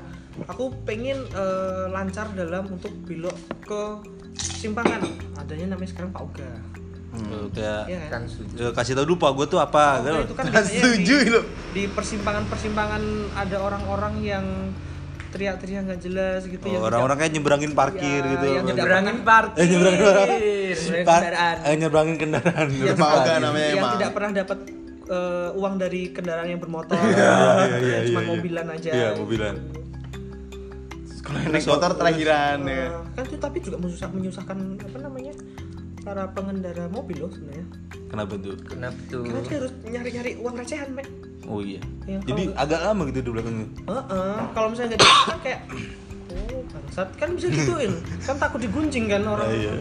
aku pengen eh, lancar dalam untuk belok ke simpangan adanya namanya sekarang Pak Uga Tuh, kayak Iya kan Kan. Ya, kasih tau dulu pak gue tuh apa Nah, kan itu kan setuju di, lo. di persimpangan-persimpangan ada orang-orang yang teriak-teriak nggak jelas gitu Oh, yang orang-orang kayak nyebrangin parkir Ya, gitu yang Nyebrangin parkir. Eh, nyebrangin parkir. Nyebrangin Par- kendaraan. eh, nyebrangin kendaraan yang, Parkir. namanya yang emang. tidak pernah dapat eh, uang dari kendaraan yang bermotor iya, iya, cuma iya. mobilan aja Iya, mobilan. Kalau yang naik motor terakhiran ya. Eh, kan itu tapi juga menyusah, menyusahkan apa namanya para pengendara mobil loh sebenarnya Kenapa tuh? Kenapa tuh? karena dia harus nyari-nyari uang recehan mek Oh iya. Ya, Jadi kalau- agak lama gitu di belakangnya. Heeh, kalau misalnya nggak di kan kayak oh bangsat kan bisa gituin kan takut digunjing kan orang Ah, iya.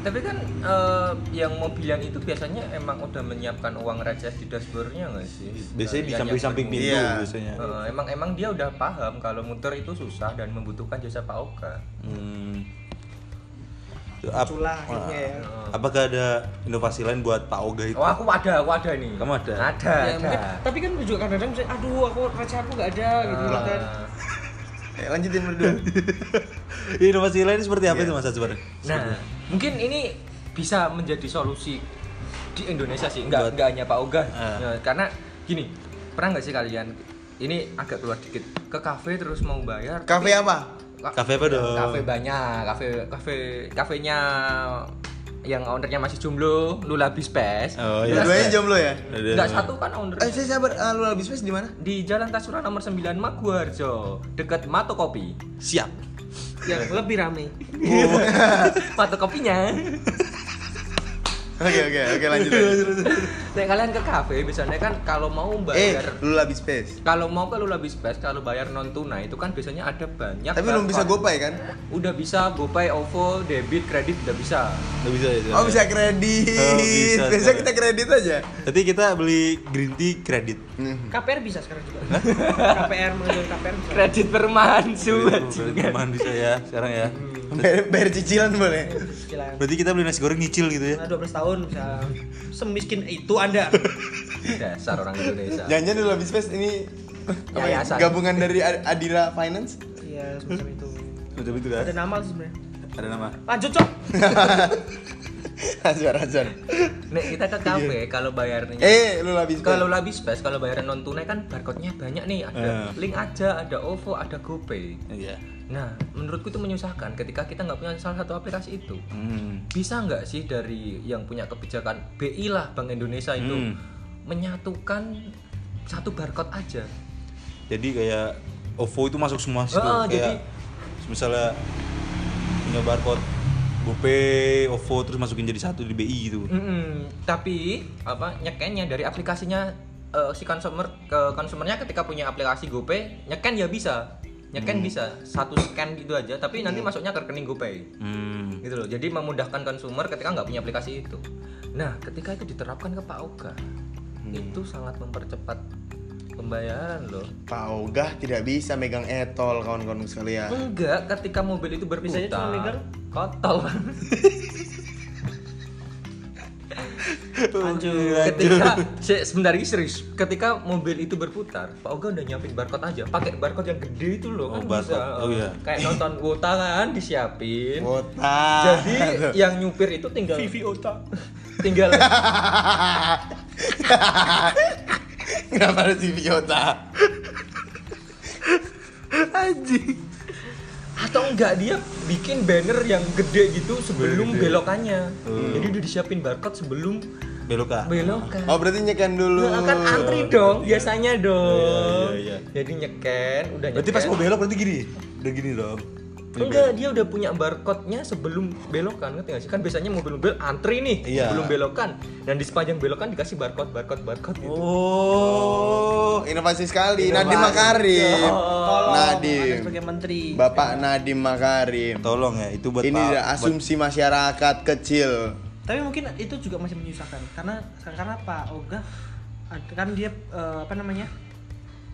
Tapi kan eh, yang mobilan itu biasanya emang udah menyiapkan uang receh di dashboardnya nggak sih? Biasanya di samping-samping pintu Iya. biasanya. Eh, emang emang dia udah paham kalau muter itu susah dan membutuhkan jasa Pak Oka. Hmm. Ap- Culah akhirnya ya. Apakah ada inovasi lain buat Pak Oga itu? Oh aku ada, aku ada nih. Kamu ada? Ada, Ya, ada. mungkin, tapi kan juga kadang-kadang misalnya, aduh aku receh aku nggak ada gitu Ah. kan Eh, lanjutin berdua. inovasi lain seperti apa Iya. itu Mas Azwar? Nah, mungkin ini bisa menjadi solusi di Indonesia sih, nggak Buat- nggak hanya Pak Oga. Ah. Nah, karena gini, pernah nggak sih kalian ini agak keluar dikit ke kafe terus mau bayar? Kafe apa? Ka- Kafe apa dong? Kafe banyak, kafe kafe kafenya yang ownernya masih jomblo, Lula Bispes. Oh, iya. Dua-duanya jomblo ya? Ada. Nggak satu kan Eh, ownernya. saya sabar, uh, lu habis space di mana? Di Jalan Tasura nomor 9 Maguwarjo, dekat Mato Kopi. Siap. yang lebih rame Mato Kopinya. Oke oke oke lanjut. lanjut. Nah, kalian ke kafe biasanya kan kalau mau Eh, bayar lu habis space. kalau mau ke Lula Bispes kalau bayar non tunai itu kan biasanya ada banyak Tapi belum bisa gopay kan? udah bisa GoPay, OVO, debit, kredit udah bisa Nggak bisa ya. Oh bisa kredit. Oh, bisa, Biasa sekarang. kita kredit aja. Berarti kita beli green tea kredit. KPR bisa sekarang juga KPR mengajukan KPR bisa kredit perumahan suat Teman bisa ya sekarang ya. Bayar, bayar cicilan boleh. Cicilan. Berarti kita beli nasi goreng nyicil gitu ya. Nah, 12 tahun bisa semiskin itu Anda. dasar orang Indonesia Jangan-jangan habis space ini apa ya, Yayasan. gabungan dari Ad- Adira Finance. Iya, semacam itu. Macam itu kan. Ada nama sebenarnya. Ada nama. Lanjut, Cok. Azwar Azwar. nih kita ke kafe kalau bayarnya Eh, lu space. kalau Lula Bispes kalau bayaran non tunai kan barcode-nya banyak nih ada Eh. link aja ada OVO ada GoPay Iya. nah menurutku itu menyusahkan ketika kita nggak punya salah satu aplikasi itu Hmm. bisa nggak sih dari yang punya kebijakan BI lah Bank Indonesia itu Hmm. menyatukan satu barcode aja Jadi kayak OVO itu masuk semua situ. Heeh, kayak jadi- misalnya punya barcode GoPay, OVO terus masukin jadi satu di BI gitu. Mm-mm. tapi apa nyekennya dari aplikasinya eh, si consumer ke konsumernya ketika punya aplikasi GoPay nyeken ya bisa. Nyeken bisa. Satu scan gitu aja. Tapi nanti masuknya ke rekening GoPay. Hmm. gitu loh. Jadi memudahkan konsumer ketika nggak punya aplikasi itu. Nah ketika itu diterapkan ke Pak Oga itu sangat mempercepat pembayaran loh Pak Ogah tidak bisa megang etol kawan-kawan sekalian. enggak ketika mobil itu berputar Bisanya cuma megang? kotor Lanjut. ketika se- sebentar lagi serius ketika mobil itu berputar Pak Oga udah nyiapin barcode aja pakai barcode yang gede itu loh Oh, kan barcode. bisa Oh, iya. kayak nonton wota kan disiapin Wota. jadi yang nyupir itu tinggal Vivi Ota. tinggal Kenapa harus di Viyota? Anjing. atau enggak dia bikin banner yang gede gitu sebelum Gede. belokannya Hmm. jadi udah disiapin barcode sebelum belokan. belokan Oh berarti nyeken dulu. Nah, kan antri dong biasanya dong Iya, iya, iya. jadi nyeken udah Berarti nyeken pas mau belok berarti gini. Udah gini dong. Enggak, dia udah punya barcode-nya sebelum belokan ngerti nggak sih? Kan biasanya mobil-mobil antri nih Iya. sebelum belokan. Dan di sepanjang belokan dikasih barcode, barcode, barcode gitu. Oh, inovasi sekali. Nadiem Makarim. Tolong, Nadiem. Sebagai menteri. Bapak Nadiem Makarim. Tolong ya, itu buat Ini Pak- adalah buat- asumsi masyarakat kecil. Tapi mungkin itu juga masih menyusahkan karena karena Pak Oga ad- kan dia eh, apa namanya?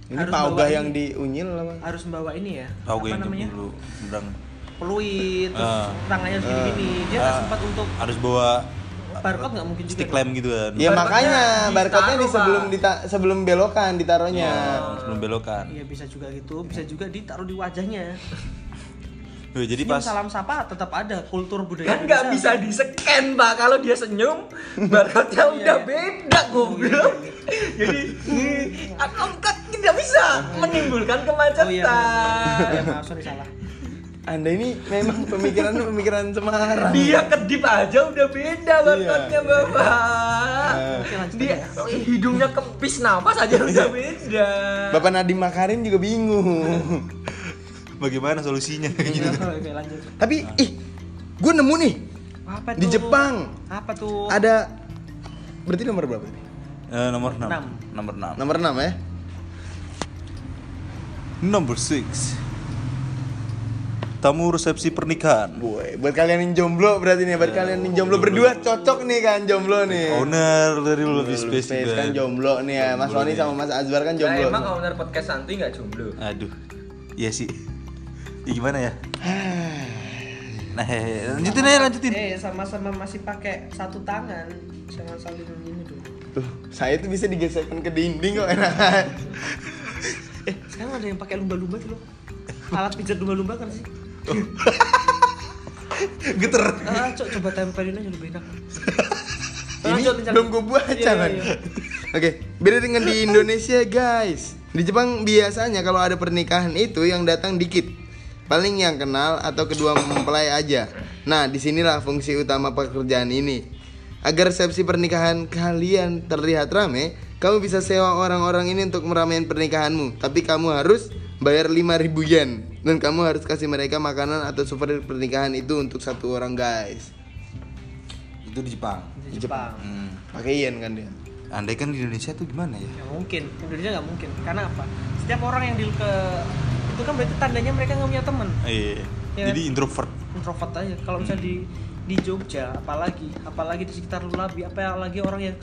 Ini Harus bawa ini. yang diunyil apa? harus membawa ini ya. tahu apa gue yang namanya? dulu berang Peluit, terus Ah. tangannya harus gini-gini. Dia nggak Ah. sempat untuk harus bawa barcode nggak mungkin juga. stick lamp gitu kan. Ya makanya barcode-nya di sebelum dita- sebelum belokan ditaruhnya. Oh, sebelum belokan. Iya bisa juga gitu, bisa juga ditaruh di wajahnya. Tuh, jadi Senyum, pas salam sapa tetap ada kultur budaya. Kan nggak bisa di scan pak kalau dia senyum barcode-nya Iya, udah iya. beda goblok. Jadi kan tidak bisa menimbulkan Oh iya, kemacetan. benar. Iya, maaf sorry salah. Anda ini memang pemikirannya pemikiran Semarang. Dia kedip aja udah beda barcode-nya iya. bapak. Lanjut Dia hidungnya kempis napas aja udah beda. Bapak Nadiem Makarim juga bingung. bagaimana solusinya gitu. Oke, lanjut. Tapi ih, gue nemu nih Apa di tuh? Jepang Apa tuh? ada berarti nomor berapa nih? Eh, nomor 6. Enam. Nomor 6. Nomor 6 ya. Nomor 6. Tamu resepsi pernikahan. Boy, buat kalian yang jomblo berarti nih, buat kalian yang jomblo berdua cocok nih kan jomblo nih. Owner dari Lebih Space kan jomblo nih ya, Mas Roni sama Mas Azwar kan jomblo. emang owner podcast Santuy nggak jomblo? Aduh. Iya sih. Ya gimana ya? Nah, hehe. lanjutin aja lanjutin. Eh, sama-sama masih pakai satu tangan. Jangan saling ini dulu. Tuh, saya tuh bisa digeserkan ke dinding kok enak. Eh, sekarang ada yang pakai lumba-lumba tuh loh. Alat pijat lumba-lumba kan sih? Geter. Ah, co- coba tempelin aja lebih enak. Ini belum gue baca Iya, iya, iya. Oke, beda dengan di Indonesia guys. Di Jepang biasanya kalau ada pernikahan itu yang datang dikit. Paling yang kenal atau kedua mempelai aja. Nah, di sinilah fungsi utama pekerjaan ini. Agar resepsi pernikahan kalian terlihat rame, kamu bisa sewa orang-orang ini untuk meramaikan pernikahanmu. Tapi kamu harus bayar 5000 yen dan kamu harus kasih mereka makanan atau souvenir pernikahan itu untuk satu orang guys. Itu di Jepang. Di Jepang. Hmm. Pakai yen kan dia. Andai kan di Indonesia tuh gimana ya? Ya mungkin, Indonesia nggak mungkin. Karena apa? Setiap orang yang di ke itu kan berarti tandanya mereka nggak punya teman. Iya. Ya. Jadi introvert. introvert aja kalau misalnya di di Jogja apalagi apalagi di sekitar Lulabi apalagi orang yang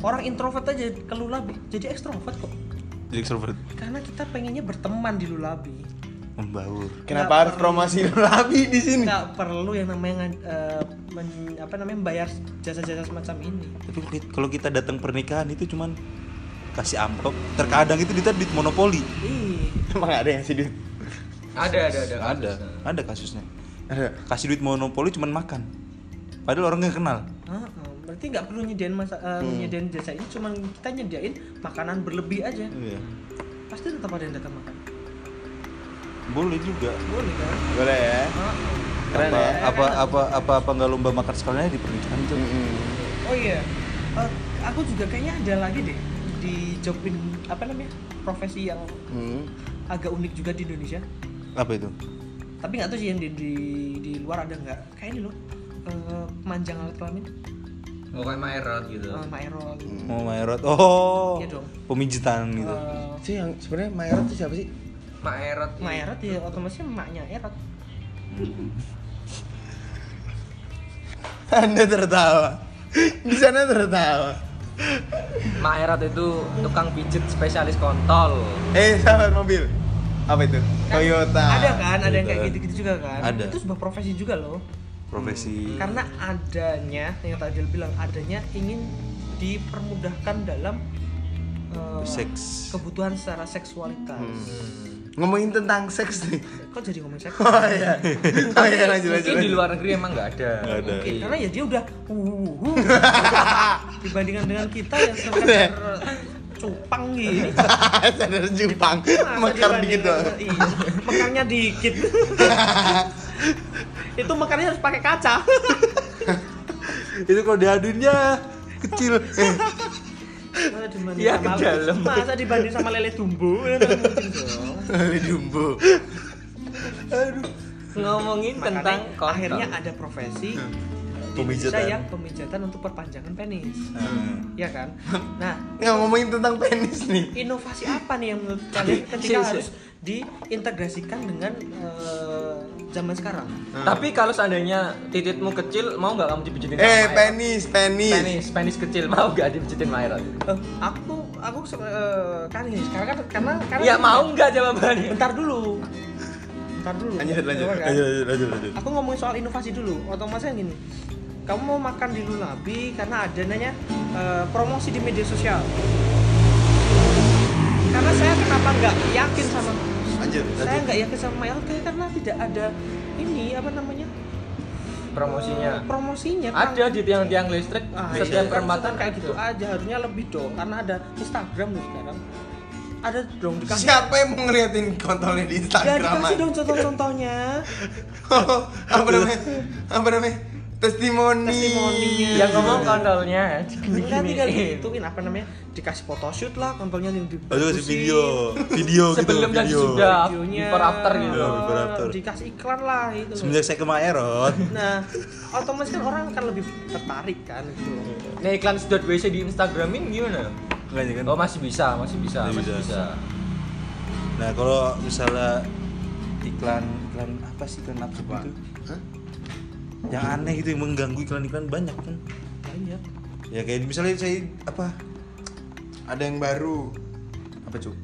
orang introvert aja ke Lulabi jadi ekstrovert kok Jadi extrovert. karena kita pengennya berteman di Lulabi Membaur. Kenapa harus promosi Labi di sini? nggak perlu yang namanya eh, men- apa namanya membayar jasa-jasa semacam ini Tapi kalau kita datang pernikahan itu cuman kasih amplop. Terkadang itu kita duit monopoli. ih Emang ada yang sih duit? Ada ada ada. Ada, kasusnya. ada kasusnya. Ada. Kasih duit monopoli cuman makan. Padahal orang nggak kenal. berarti nggak perlu nyediain masa eh, nyediain jasa ini cuman kita nyediain makanan berlebih aja Iya. pasti tetap ada yang datang makan Boleh juga. boleh kan Boleh ya. Ah, Keren apa, ya. apa apa apa apa nggak lomba makan sekalian di pernikahan? Mm-mm. Oh iya, Eh, aku juga kayaknya ada lagi deh di jobin apa namanya profesi yang Hmm. agak unik juga di Indonesia. Apa itu? Tapi nggak tahu sih yang di, di di luar ada nggak? Kayak ini loh, eh, manjang alat kelamin, Oh kayak Maerot gitu. uh, Maerol. Mau Maerot. Oh. Iya dong. Pemijitan gitu. Eh, Sih yang sebenarnya Maerot itu siapa sih? Maerot. ini. Maerot ya otomatis emaknya Erot. Anda tertawa. Di sana tertawa. Maerot itu tukang pijit spesialis kontol. Eh, sahabat mobil. Apa itu? Toyota. Ada kan, ada yang kayak gitu-gitu juga kan? Ada. Itu sebuah profesi juga loh. Profesi. Karena adanya yang tadi bilang adanya ingin dipermudahkan dalam eh, Seks. kebutuhan secara seksualitas. Hmm. Ngomongin tentang seks nih. Kok jadi ngomong seks? Oh iya. Oh iya lanjut lanjut. Mungkin di luar negeri emang nggak ada. Nggak ada. Mungkin karena ya dia udah uh, uh, uh. dibandingkan dengan kita yang sekedar Iya. cupang gini. Sadar. Masa Mekar dikit doang. Iya, mekarnya dikit. itu mekarnya harus pakai kaca. itu kalau diaduinnya kecil. Eh, Iya, ke dalam. Masa dibanding sama lele dumbo ya dong. Lele Dumbo. Ngomongin Makanya tentang kontol. akhirnya ada profesi di Pemijatan. Yang pemijatan untuk perpanjangan penis. Hmm. Ya kan? Nah, Nggak ngomongin tentang penis nih. inovasi apa nih yang menurut kalian ketika Iya, iya. harus diintegrasikan dengan eh, zaman sekarang? Tapi kalau seandainya tititmu kecil, mau nggak kamu dipijitin Eh, penis, penis. Penis, penis kecil mau nggak dipijitin Maerot? Eh, aku aku eh, kan ini sekarang kan karena karena Ya mau nggak jawabannya? Bentar dulu. Bentar dulu. Lanjut, lanjut. Kan? Lanjut, lanjut, lanjut, lanjut. Aku ngomongin soal inovasi dulu. Otomatisnya gini. Kamu mau makan di Lunabi karena adanya eh, promosi di media sosial. Karena saya kenapa nggak yakin sama Lanjut, saya nggak yakin sama Mayal karena tidak ada ini apa namanya Promosinya. Eh, promosinya kan. Ada di tiang-tiang listrik Ah, setiap iya. perempatan kayak gitu aja harusnya lebih dong karena ada Instagram loh sekarang ada dong dikasih Siapa yang mau ngeliatin kontolnya di ya Instagram? dikasih dong contoh-contohnya Oh, apa namanya? Apa namanya? Testimoni. testimoninya Yang ngomong kontolnya enggak tinggal gituin apa namanya dikasih photoshoot lah kontolnya yang di Oh, itu kasih video, video gitu, Sebelum dan video. videonya before after gitu. Iya, before after. dikasih iklan lah itu. Semenjak saya ke Maerot, nah otomatis kan orang akan lebih tertarik kan gitu Nah iklan sedot WC di Instagramin gimana? makanya kan. Oh masih bisa, masih bisa, Masih masih bisa. bisa. Nah, kalau misalnya iklan iklan apa sih iklan apa gitu? Yang aneh gitu yang mengganggu iklan-iklan banyak kan. banyak Ya kayak misalnya saya apa? Ada yang baru. Apa cuk?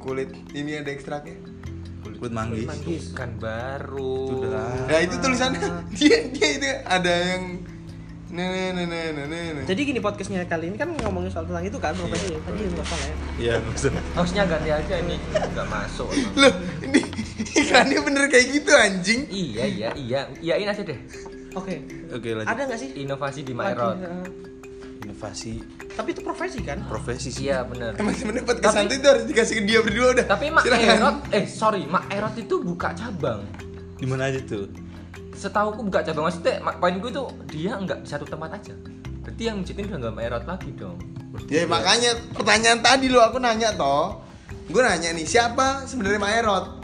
Kulit ini ada ekstraknya. Kulit manggis. manggis Kan baru. Sudah. Nah, itu tulisannya dia dia itu ada yang nah nah nah nah nah nah, nah. jadi gini podcastnya kali ini kan ngomongin soal tentang itu kan profesi tadi nggak salah ya Iya, maksudnya. Hostnya ganti aja ini nggak masuk. Loh, ini iklannya bener kayak gitu anjing. iya iya iya iyain aja deh. oke Oke, lanjut. ada nggak sih Inovasi di Maerot. eh, Inovasi tapi itu profesi kan profesi sih. Iya benar. Emang sebenarnya podcast Tapi- santai itu harus dikasih ke dia berdua udah. Tapi Mak. Erot, eh sorry, Mak Erot itu buka cabang. Di mana aja tuh? Setahu aku buka cabang maksudnya, mak- poin gue itu dia nggak di satu tempat aja. Berarti yang mijitin udah nggak Mak Erot lagi dong. Ya makanya pertanyaan tadi lo aku nanya toh. Gue nanya nih siapa sebenarnya Maerot?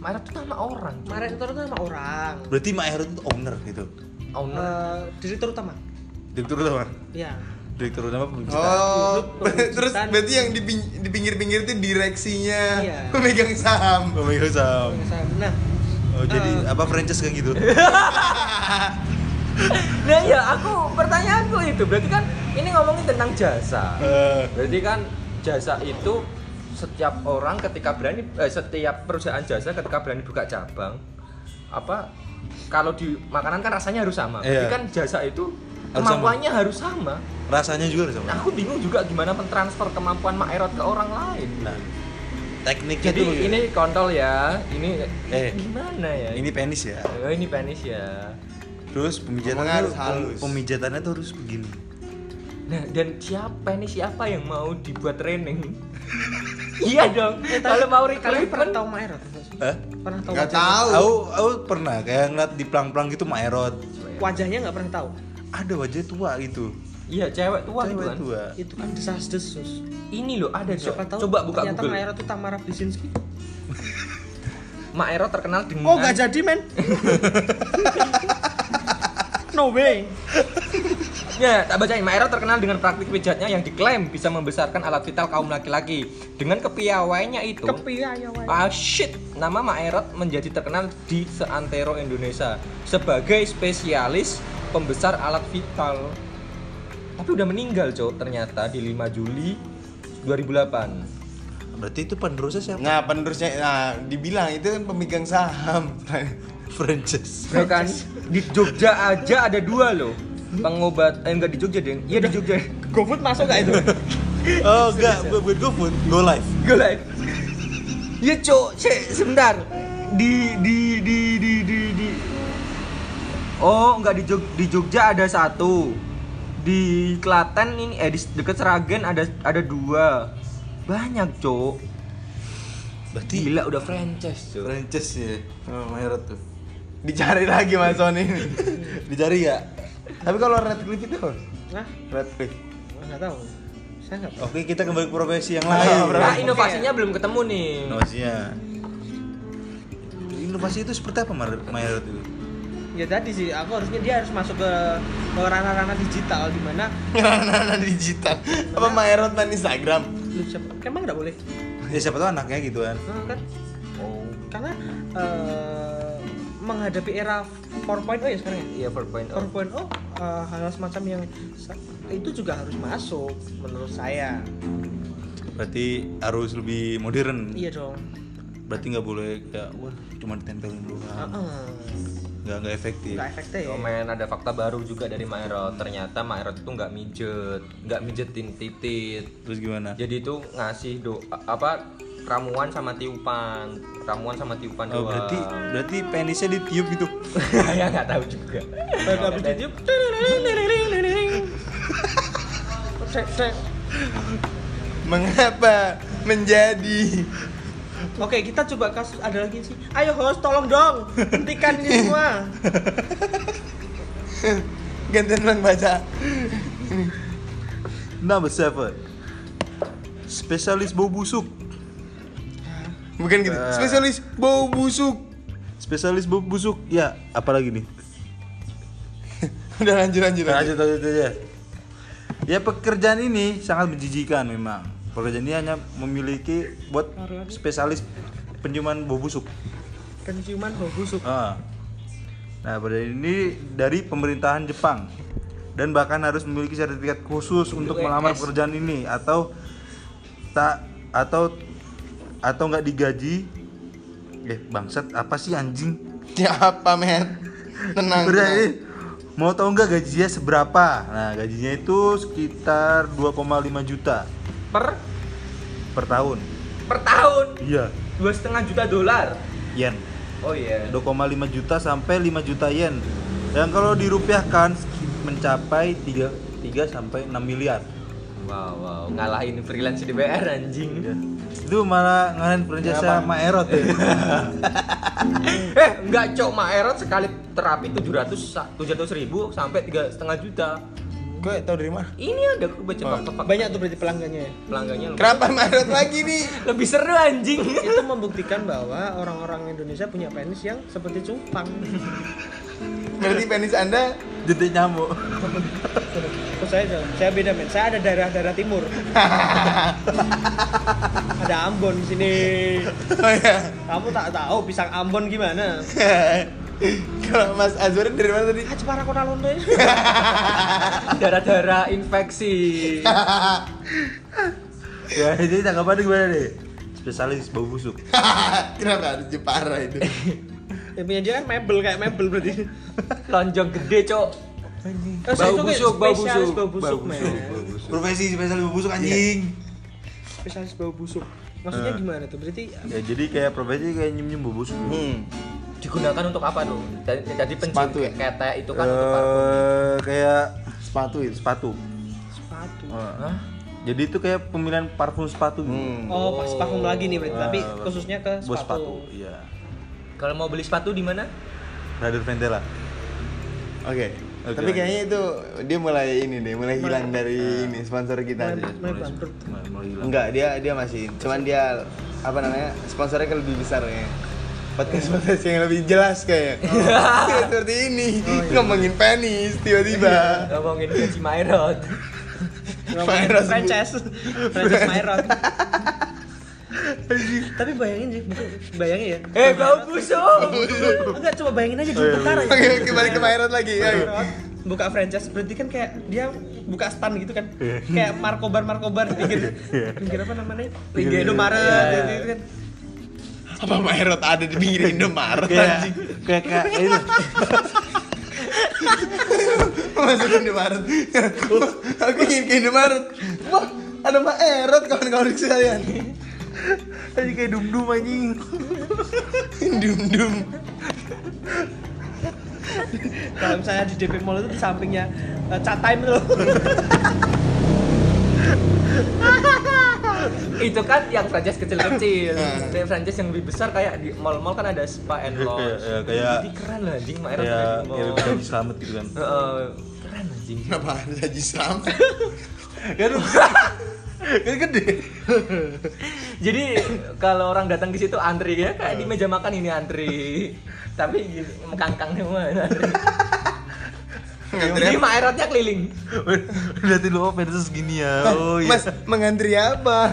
Mak Erot itu nama orang. cuy. Maret itu nama orang Berarti Maerot itu owner gitu. Owner. Eh, direktur utama Direktur utama. ya Direktur utama pembicara. Oh, terus berarti yang di, ping- di pinggir-pinggir itu direksinya Iya. pemegang saham. Pemegang saham. nah Oh, jadi Eh. apa franchise kayak gitu? Nah ya aku pertanyaanku itu berarti kan ini ngomongin tentang jasa. Eh, Berarti kan jasa itu setiap orang ketika berani eh, setiap perusahaan jasa ketika berani buka cabang apa kalau di makanan kan rasanya harus sama. Iya. Jadi kan jasa itu Harus kemampuannya harus sama. rasanya juga harus Nah, sama. aku bingung juga gimana mentransfer kemampuan Mak Erot ke orang lain. Nah, tekniknya Jadi tuh ini kontol ya, ini Eh, gimana ya? ini penis ya. Oh, ini penis ya. Terus pemijatannya harus halus. Pemijatannya tuh harus begini. Nah, dan siapa ini siapa yang mau dibuat training? iya dong. Kalau mau kalian pernah recruitment tahu Maerot nggak sih? Hah? pernah tahu Gak wajah- tahu. Aku, aku pernah kayak ngeliat di pelang-pelang gitu Maerot. wajahnya nggak pernah tahu Ada wajah tua gitu. Iya, cewek tua gitu Cewek kan. tua. itu kan desas desus Ini loh ada siapa tahu Coba buka ternyata Google. Maerot itu Tamara Blizinski Mak Erot terkenal dengan oh nggak jadi men no way Ya, tak bacain. Mak Erot terkenal dengan praktik pijatnya yang diklaim bisa membesarkan alat vital kaum laki-laki. Dengan kepiawaiannya itu, kepiawai Ah shit, nama Mak Erot menjadi terkenal di seantero Indonesia sebagai spesialis pembesar alat vital. Tapi udah meninggal, Cok, ternyata di 5 Juli 2008. Berarti itu penerusnya siapa? Nah, penerusnya nah dibilang itu kan pemegang saham. franchise. Bro kan di Jogja aja ada dua loh. Pengobat eh enggak di Jogja, Deng. Iya di Jogja. GoFood masuk gak itu? Oh enggak, buat buat GoFood, Go Live. Go live. Ya, Cok, Cek, sebentar. Di di di di di di Oh, enggak di Jog di Jogja ada satu. Di Klaten ini eh di deket Seragen ada ada dua. Banyak, Cok. Berarti Gila udah franchise, Cok. franchise ya. Oh, Maerot tuh. Dicari lagi Mas Sony. Dicari ya. Tapi kalau Red Cliff itu Nah, Red Cliff. nggak tahu. Saya nggak tahu. Oke, kita kembali ke profesi yang Oh, lain. Nah, inovasinya belum ketemu nih. Inovasinya. Inovasi itu seperti apa Mayorot itu? Ya tadi sih, aku harusnya dia harus masuk ke ke ranah-ranah digital di mana Ranah digital. Apa Maerot main Instagram? lu siapa? Emang nggak boleh? Ya siapa tahu anaknya gitu kan. Nah, kan? Karena eh, menghadapi era 4.0 ya sekarang ya. Iya 4.0. 4.0 eh, hal semacam yang itu juga harus masuk menurut saya. Berarti harus lebih modern. Iya dong. Berarti nggak boleh kayak wah cuma ditempelin doang. Heeh. Nggak nggak efektif. Nggak efektif. Oh men, ada fakta baru juga dari Maerot. Ternyata Maerot itu nggak mijet, nggak mijetin titit. Terus gimana? Jadi itu ngasih do apa ramuan sama tiupan, ramuan sama tiupan Oh, doang. berarti berarti penisnya ditiup gitu. ya nggak tahu juga. Pada habis ditiup. Mengapa menjadi Oke, kita coba kasus ada lagi sih. Ayo host, tolong dong, hentikan ini semua. gantian bang baca? Number seven. Spesialis bau busuk. Bukan gitu. Eh. Spesialis bau busuk. Spesialis bau busuk. Ya, apalagi nih? Udah lanjut lanjut. lanjut. Lanjut lanjut aja. Ya pekerjaan ini sangat menjijikan memang. Pekerjaan ini hanya memiliki buat spesialis penciuman bau busuk. Penciuman bau busuk. Ah. Nah, pada ini dari pemerintahan Jepang dan bahkan harus memiliki sertifikat khusus untuk melamar pekerjaan ini atau tak atau atau nggak digaji. Eh, bangsat apa sih anjing? Ya apa men? Tenang. Udah ini mau tau nggak gajinya seberapa? Nah, gajinya itu sekitar 2,5 juta Per per tahun. per tahun Iya, dua setengah juta dolar. yen. Oh iya. 2,5 juta sampai 5 juta yen. Dan kalau dirupiahkan mencapai 3 3 sampai 6 miliar. Wow wow ngalahin freelance DPR anjing. Itu malah ngalahin franchise Maerot ya. eh enggak cok Maerot sekali terapi 700 sa- 700 ribu sampai tiga setengah juta. Gue tau dari mana? Ini ada aku baca fakta-fakta Banyak tuh berarti pelanggannya ya. pelanggannya lebih, Kenapa Maerot lagi nih? lebih seru anjing. Itu membuktikan bahwa orang-orang Indonesia punya penis yang seperti cupang. Berarti penis anda Jentik nyamuk. Saya, saya beda men. Saya ada daerah-daerah timur. ada Ambon di sini. Oh ya. Kamu tak tahu pisang Ambon gimana? Kalau Mas Azwar dari mana tadi? Ah, Jepara Kota Londo. Darah-darah infeksi. ya, jadi tanggapannya gimana deh? Spesialis bau busuk. Kenapa harus Jepara itu? Ya punya dia kan mebel kayak mebel berarti. Lonjong gede cok. Oh, Bau busuk, bau spesialis busuk. bau busuk. Profesi spesialis bau busuk anjing. Spesialis bau busuk. Maksudnya Eh. gimana tuh? Berarti Ya jadi kayak profesi kayak nyium-nyium bau busuk. Hmm. Digunakan untuk apa tuh? Jadi, jadi pencium Sepatu ya? ketek itu kan untuk parfum. Eh, kayak Sepatu itu. sepatu. sepatu. Hah? Jadi itu kayak pemilihan parfum sepatu gitu. Hmm. Oh, pas parfum lagi nih berarti, tapi Eh, khususnya ke Bos sepatu. sepatu. Iya. Kalau mau beli sepatu di mana? Radar Ventela. Oke. Oke, Tapi lanjut. kayaknya itu dia mulai ini deh, mulai hilang dari ini sponsor kita. Mulai- deh. mulai bangkrut. Mulai- mulai hilang. Enggak, dia dia masih. Cuman dia apa namanya? Sponsornya kan lebih besar ya. Podcast podcast yang lebih jelas kayak. Kayak seperti ini. Ngomongin penis tiba-tiba. Ngomongin gaji Maerot. Ngomongin Maerot. franchise. franchise Maerot. tapi bayangin sih, bayangin ya. Eh bau busuk. Enggak, coba bayangin aja Oh, dulu iya, bentar aja. Oke, kembali ke Maerot lagi. Maerot buka franchise berarti kan kayak dia buka stand gitu kan kayak markobar markobar di pinggir pinggir apa namanya pinggir Indomaret Iya. gitu kan Apa Maerot ada di pinggir Indomaret Kayak anjing? kayak kayak itu. Masuk Indomaret. Aku ingin ke Indomaret. Wah, ada Maerot kawan-kawan sekalian. Tadi kayak dum-dum anjing. Dum-dum. kalau misalnya di DP Mall itu di sampingnya uh, chat time tuh itu kan yang franchise kecil-kecil. Hmm. Kayak franchise yang lebih besar kayak di mall-mall kan ada spa and Kayak- lounge. ya, kayak- Jadi keren lah anjing Kayak di mall. kayak lebih selamat gitu kan. Heeh, keren anjing. Kenapa ada Haji Slamet? Kan kan gede. jadi kalau orang datang di situ antri ya kayak di meja makan ini antri tapi gini, mengkangkang semua antri Ngantri jadi apa? maerotnya keliling Berarti lu pedes segini ya. Oh iya. Mas, mengantri apa?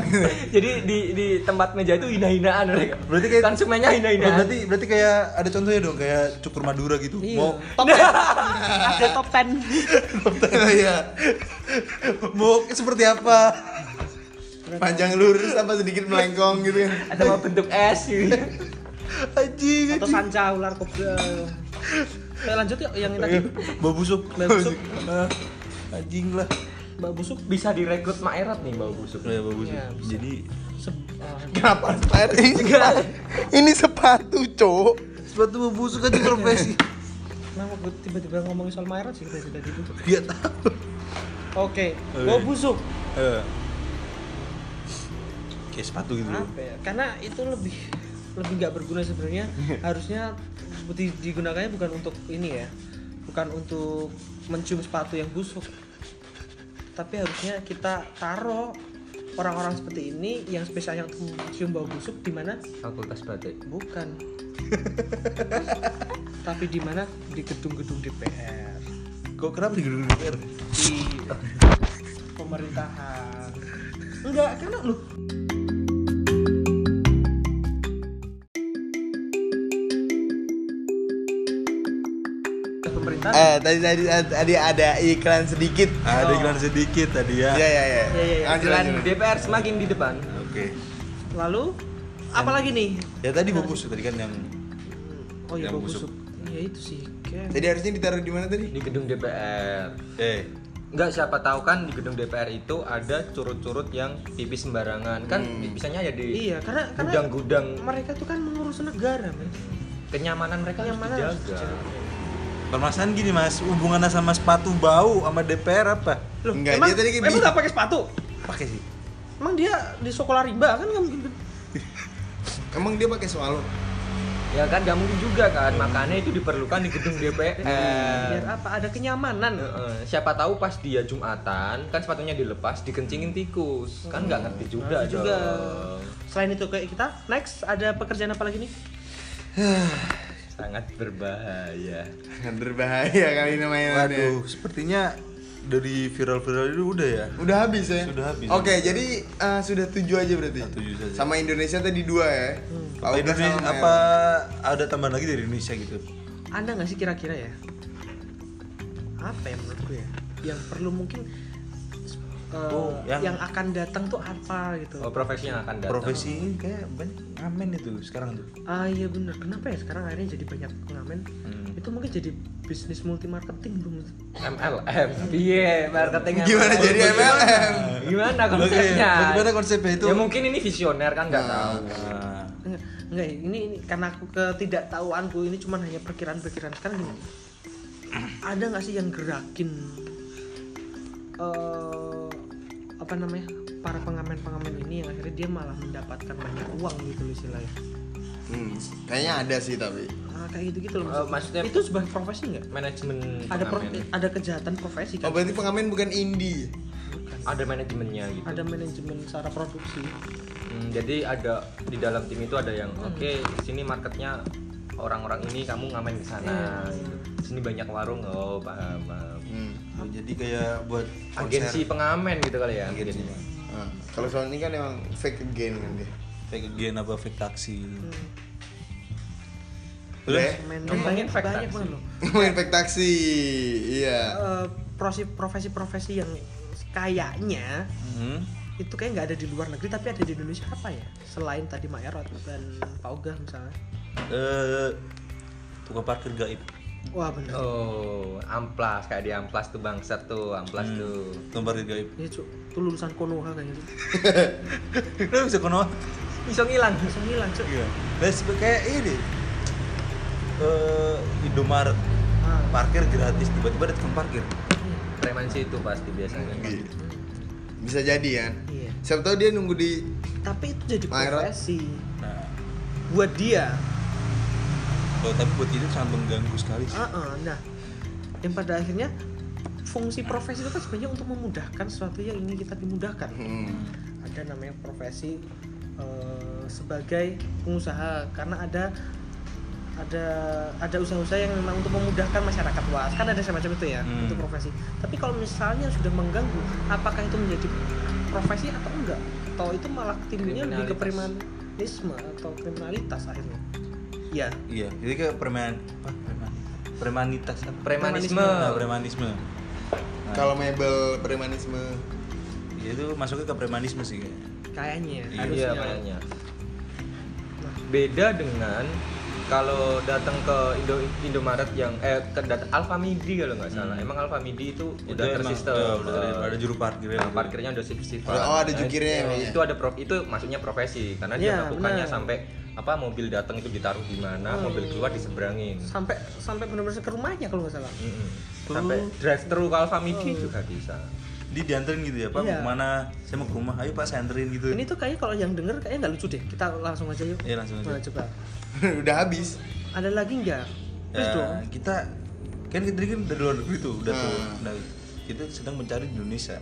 jadi di di tempat meja itu hina-hinaan mereka Berarti kayak- konsumennya hina-hinaan berarti berarti kayak ada contohnya dong kayak cukur Madura gitu. Iya. Mau Top ten. Ada top 10. Iya. mau seperti apa? Panjang lurus apa sedikit melengkong gitu kan. atau mau bentuk es gitu. Anjing. Atau sanca ular kobra. Oke, lanjut yuk yang tadi. Bau busuk. Bau busuk. Ah, Anjing lah. Mbak busuk bisa direkrut maerot nih bau busuk Ya bau busuk. Bisa. Jadi se- ah, Kenapa sepatu ini? Ini sepatu, Cok. sepatu bau busuk aja profesi. Kenapa gue tiba-tiba ngomongin soal Maerot sih tadi tadi itu? Dia tahu. Oke, bau busuk. Eh. Kayak sepatu gitu. Apa ya? Karena itu lebih lebih nggak berguna sebenarnya. Harusnya di- digunakannya bukan untuk ini ya, bukan untuk mencium sepatu yang busuk. Tapi harusnya kita taruh orang-orang seperti ini yang spesialnya untuk mencium bau busuk di mana? fakultas batik Bukan. Tapi di mana? Di gedung-gedung DPR, Kok kenapa di gedung DPR? di pemerintahan. Enggak, karena lu Eh, tadi tadi tadi ada iklan sedikit. Ada iklan sedikit tadi ya. Iya, iya, iya. Iya, iya, iya. Lanjut. DPR semakin di depan Oke. Lalu apa lagi nih? Ya tadi bau busuk tadi kan yang Oh iya, Yang bau busuk. busuk. Iya itu sih. Jadi harusnya ditaruh di mana tadi? di gedung DPR eh Enggak siapa tahu kan di gedung DPR itu ada curut-curut yang pipis sembarangan kan bisanya ya di Iya, karena karena gudang-gudang mereka tuh kan mengurus negara, men. kenyamanan mereka Kenyamanan harus harus dijaga. Permasalahan gini mas, hubungannya sama sepatu bau sama DPR apa? Loh, Enggak, emang, dia tadi kayak emang nggak pakai sepatu? Pakai sih. Emang dia di sekolah rimba kan nggak mungkin. Emang dia pakai swallow? Ya kan nggak mungkin juga kan, makanya itu diperlukan di gedung DPR. Biar apa? Ada kenyamanan. Heeh, siapa tahu pas dia Jumatan kan sepatunya dilepas dikencingin tikus kan nggak ngerti juga Ngerti juga. dong. Selain itu kayak kita, next ada pekerjaan apa lagi nih? sangat berbahaya Berbahaya kali ini mainannya. Waduh, sepertinya dari viral-viral itu udah ya. Udah habis ya? Sudah habis. Oke, jadi eh, sudah tujuh aja berarti. Tujuh saja. Sama Indonesia tadi dua ya. Apa, Auga Indonesia, sama apa ada tambahan lagi dari Indonesia gitu? Ada nggak sih kira-kira ya? Apa ya menurutku ya? Yang perlu mungkin uh, Oh, yang... yang- akan datang tuh apa gitu? oh profesi yang akan datang Profesi ini kayak banyak ngamen itu sekarang tuh. Ah iya bener. Kenapa ya sekarang akhirnya jadi banyak pengamen? Hmm. Itu mungkin jadi bisnis multi marketing belum? MLM iya marketing Gimana MLM. jadi MLM? gimana konsepnya Bagaimana konsepnya itu? ya mungkin ini visioner kan nggak tahu Nah, Enggak, enggak ini, ini karena aku ketidaktahuanku ini cuma hanya perkiraan-perkiraan sekarang gini. Ada nggak sih yang gerakin eh apa namanya para pengamen-pengamen ini yang akhirnya dia malah mendapatkan banyak uang gitu loh istilahnya. Hmm, kayaknya ada sih tapi. Ah, kayak gitu gitu loh Eh, maksudnya- itu sebuah profesi nggak? manajemen Ada pro- ada kejahatan profesi Oh kan? berarti pengamen bukan indie. Bukan. ada manajemennya gitu Ada manajemen secara produksi. Hmm, jadi ada di dalam tim itu ada yang oke di sini marketnya orang-orang ini kamu ngamen ke sana gitu. Di sini banyak warung oh paham, paham. Hmm. jadi kayak buat agensi pengamen gitu kali ya Agensi. Ah, kalau soal ini kan emang fake again kan dia. fake again apa fake taksi. Ya? Main Ngomongin banyak, fact banyak banget loh. Ngomongin fake taksi. Iya. Eh, profesi-profesi yang kayaknya Hmm. itu kayak nggak ada di luar negeri tapi ada di Indonesia apa ya selain tadi Mak Erot dan Pak Ogah misalnya Eh, tukang parkir gaib. wah bener oh amplas kayak di amplas tuh bangsat tuh amplas Hmm. tuh Tukang parkir gaib. ya cuk itu lulusan Konoha kayak gitu Kenapa bisa kono? bisa ngilang langsung hilang cuk Iya. Sebe- kayak ini. Eh, Indomaret ah, parkir gratis tiba-tiba ada tukang parkir. iya. preman sih itu pasti biasanya Gitu. Bisa jadi kan. iya Siapa tahu dia nunggu di tapi itu jadi profesi Nah, buat dia kalau tapi buat itu sangat mengganggu sekali sih. Ah, ah, nah yang pada akhirnya fungsi profesi itu kan sebenarnya untuk memudahkan sesuatu yang ingin kita dimudahkan Hmm. ada namanya profesi eh, sebagai pengusaha karena ada ada ada usaha-usaha yang memang untuk memudahkan masyarakat luas kan ada semacam itu ya Hmm. untuk profesi tapi kalau misalnya sudah mengganggu apakah itu menjadi profesi atau enggak atau itu malah timbulnya lebih ke premanisme atau kriminalitas akhirnya ya Iya, jadi kayak preman apa? Preman. Premanitas apa? Premanisme. Nah, premanisme. Nah, Kalau mebel premanisme ya itu masuknya ke premanisme sih kayak. kayaknya ya, Iya, harusnya Iya kayaknya. Beda dengan kalau datang ke Indo Indomaret yang eh ke dat Alfamidi kalau nggak salah. Emang Alfamidi itu udah emang, tersistem. ya, udah ada, eh, ada juru parkirnya. Nah, parkirnya udah shift Oh, ada jukirnya emang ya? itu ada prof itu maksudnya profesi karena dia Iya, melakukannya benar. sampai apa mobil datang itu ditaruh di mana Hmm. mobil keluar diseberangin sampai sampai benar-benar ke rumahnya kalau nggak salah Mm-mm. sampai drive thru ke Alfamidi Oh. juga bisa Dia dianterin gitu ya, Pak, Iya. mau ke mana? Saya mau ke rumah, ayo Pak saya anterin gitu. ini tuh kayaknya kalau yang denger kayaknya nggak lucu deh kita langsung aja yuk Iya, langsung aja. Nah, coba udah habis. ada lagi nggak Ya, dong kita kan kita kan dari luar negeri tuh, udah tuh. Hmm. Nah, kita sedang mencari di Indonesia.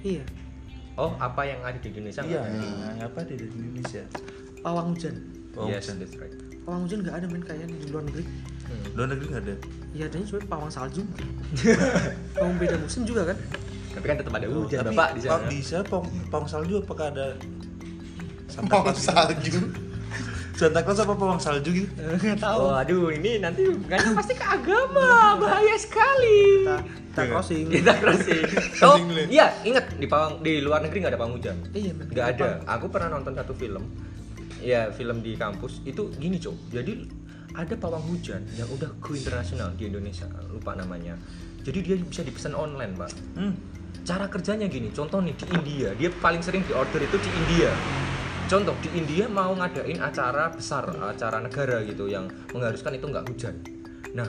iya oh apa yang ada di Indonesia Iya, nah, apa di di Indonesia? pawang hujan Oh, yes bukan. that's right pawang hujan nggak ada men kayaknya di luar negeri Hmm. Luar negeri nggak ada. ya adanya cuma pawang salju pawang beda musim juga kan tapi kan tetap ada hujan Tapi bapak di Pak, sana bisa pawang, pawang salju apakah ada Santa Mau Claus? salju. Santa Claus apa pawang salju gitu? nggak tahu Oh, aduh, ini nanti kan pasti ke agama, bahaya sekali. kita kita crossing Kita crossing. Oh, iya, ingat di pawang di luar negeri nggak ada pawang hujan. iya Nggak ada. Aku pernah nonton satu film. Ya, film di kampus itu gini, Cok. Jadi ada pawang hujan yang udah go internasional di Indonesia, lupa namanya. Jadi dia bisa dipesan online, Pak. Hmm. Cara kerjanya gini, contoh nih di India, dia paling sering diorder itu di India. Contoh di India mau ngadain acara besar, acara negara gitu yang mengharuskan itu nggak hujan. Nah,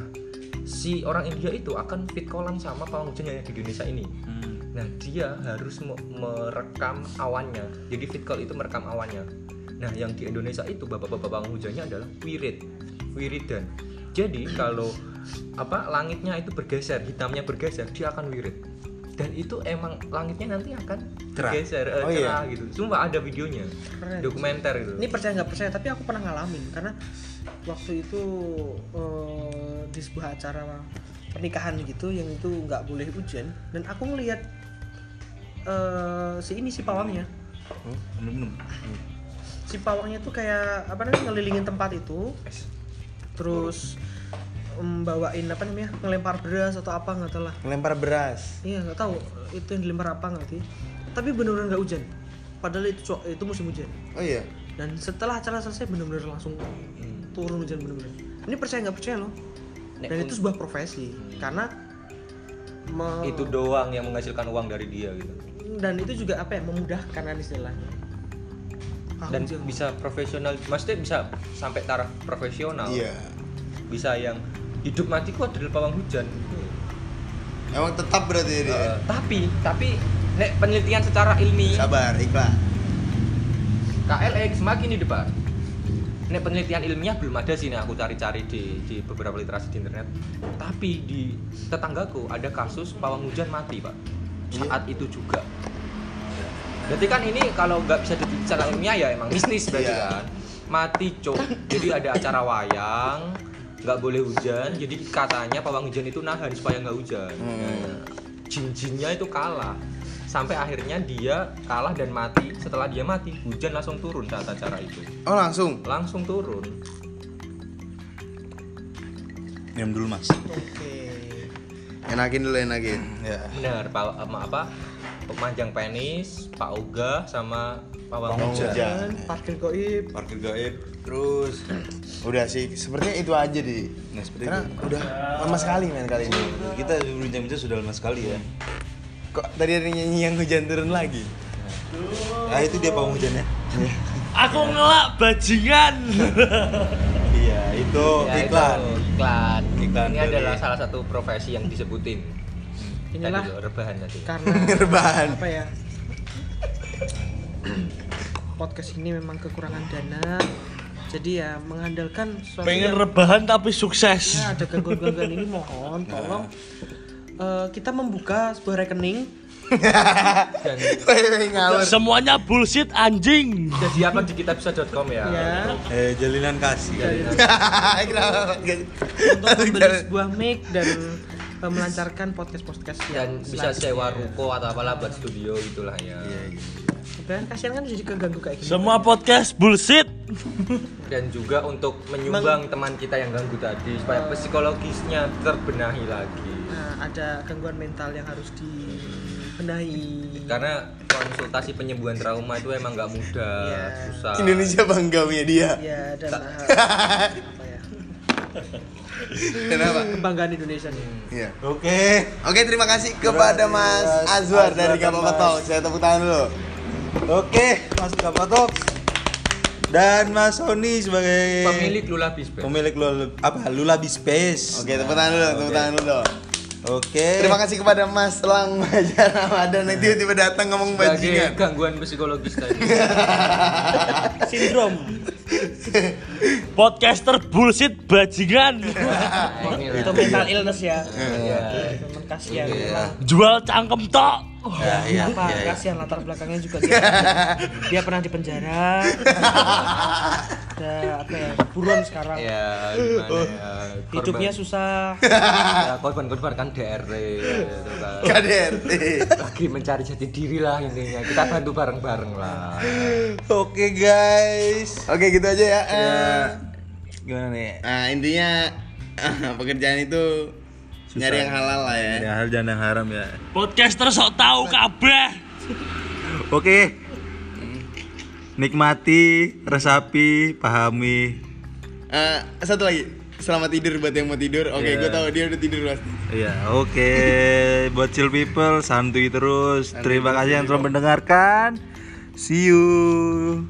si orang India itu akan fit callan sama pawang hujan yang di Indonesia ini. Hmm. Nah, dia harus me- merekam awannya. Jadi fit call itu merekam awannya. Nah, yang di Indonesia itu bapak-bapak pawang hujannya adalah wirid, wiridan. Jadi kalau apa langitnya itu bergeser, hitamnya bergeser, dia akan wirid. Dan itu emang langitnya nanti akan Cerah. bergeser, eh, Oh, iya. cerah gitu. Sumpah ada videonya, Keren. dokumenter gitu. ini percaya nggak percaya tapi aku pernah ngalamin karena waktu itu eh, di sebuah acara pernikahan gitu yang itu nggak boleh hujan dan aku ngelihat eh, si ini si pawangnya Oh, minum. si pawangnya tuh kayak apa namanya ngelilingin tempat itu terus membawain apa namanya ngelempar beras atau apa nggak tahu lah Ngelempar beras. iya nggak tahu itu yang dilempar apa ngerti tapi benar-benar nggak hujan padahal itu itu musim hujan Oh iya. dan setelah acara selesai benar-benar langsung turun hujan benar-benar ini percaya nggak percaya loh Nek, dan itu sebuah profesi karena me- itu doang yang menghasilkan uang dari dia gitu. dan itu juga apa ya memudahkan kan istilahnya Ah, Dan hujan. bisa profesional, maksudnya bisa sampai taraf profesional. Iya. Bisa yang hidup matiku adalah pawang hujan. Emang tetap berarti ya dia. Eh, tapi tapi nek penelitian secara ilmiah Sabar, ikhlas. KLX semakin di depan. Nek penelitian ilmiah belum ada sih nih aku cari-cari di, di beberapa literasi di internet. Tapi di tetanggaku ada kasus pawang hujan mati pak. Saat itu juga. Berarti kan ini kalau nggak bisa diteliti secara ilmiah ya emang mistis berarti Iya. kan. Mati cok. Jadi ada acara wayang nggak boleh hujan. Jadi katanya pawang hujan itu nahan supaya nggak hujan. Nah, jin-jinnya itu kalah sampai akhirnya dia kalah dan mati setelah dia mati hujan langsung turun saat acara itu Oh langsung. langsung turun Minum dulu mas. oke Enakin dulu enakin. Ya. benar pak apa, apa pemanjang penis pak ogah sama pawang hujan parkir goib Parkir gaib. Terus. Udah sih, sepertinya itu aja di. Nah seperti Karena itu. udah lama sekali main kali ini. Kita berbincang-bincang sudah lama sekali ya. Kok tadi ada nyanyi yang hujan turun lagi? Nah itu dia pawang hujannya. Aku ngelak bajingan. iya itu Ya, iklan. itu iklan Iklan ini dari- adalah salah satu profesi yang disebutin inilah Tadi loh, rebahan tadi karena Rebahan. apa ya podcast ini memang kekurangan dana jadi ya mengandalkan suatu Pengen yang- rebahan tapi sukses. ya ada gangguan-gangguan ini mohon tolong eh, kita membuka sebuah rekening dan. Semuanya bullshit anjing. jadi upload di kitabisa.com ya. ya Eh jalinan kasih. Untuk membeli sebuah mic dan eh, melancarkan podcast podcast Dan bisa sewa ruko atau apalah buat studio itulah ya. dan kasihan kan jadi keganggu kayak gini Semua podcast bullshit. Dan juga untuk menyumbang teman kita yang ganggu tadi supaya psikologisnya terbenahi lagi. nah, ada gangguan mental yang harus dibenahi Karena konsultasi penyembuhan trauma itu emang nggak mudah, Iya. susah. Indonesia bangga punya dia. ya dan Kenapa? kebanggaan Indonesia nih Iya. Oke. Oke, terima kasih kepada Mas Azwar dari Azwar Mas- Talk. Saya tepuk tangan dulu. Oke, Mas Kapatok. Dan Mas Sony sebagai Pemilik Lula Bisbes. pemilik Lula, apa Lulabi Space. Oke, tepuk tangan dulu, tepuk tangan dulu. Oke. Terima kasih kepada Mas Lang Majar Ramadan yang tiba-tiba datang ngomong Sebagai bajingan. gangguan psikologis tadi. sindrom Podcaster bullshit bajingan. Ini itu mental illness ya Iya. teman kasihan Jual cangkem tok. Ya, iya, apa iya, iya. kasihan latar belakangnya juga dia dia pernah di penjara ada apa ya buron sekarang Ya, gimana ya? hidupnya Korban- susah ya, korban-korban kan DRT gitu kan. KDRT. Lagi mencari jati diri lah intinya. Kita bantu bareng-bareng lah. Oke, guys. Oke, gitu aja ya. Eh, Gimana nih? Nah, intinya pekerjaan itu nyari yang halal lah ya. Ada hal jangan yang haram ya. Podcaster sok tahu kabeh. Oke. Nikmati, resapi, pahami. Eh, satu lagi. Selamat tidur buat yang mau tidur. Oke, Iya. gue tahu dia udah tidur pasti. Iya, oke. Buat chill people, santuy terus. Terima kasih yang telah mendengarkan. See you.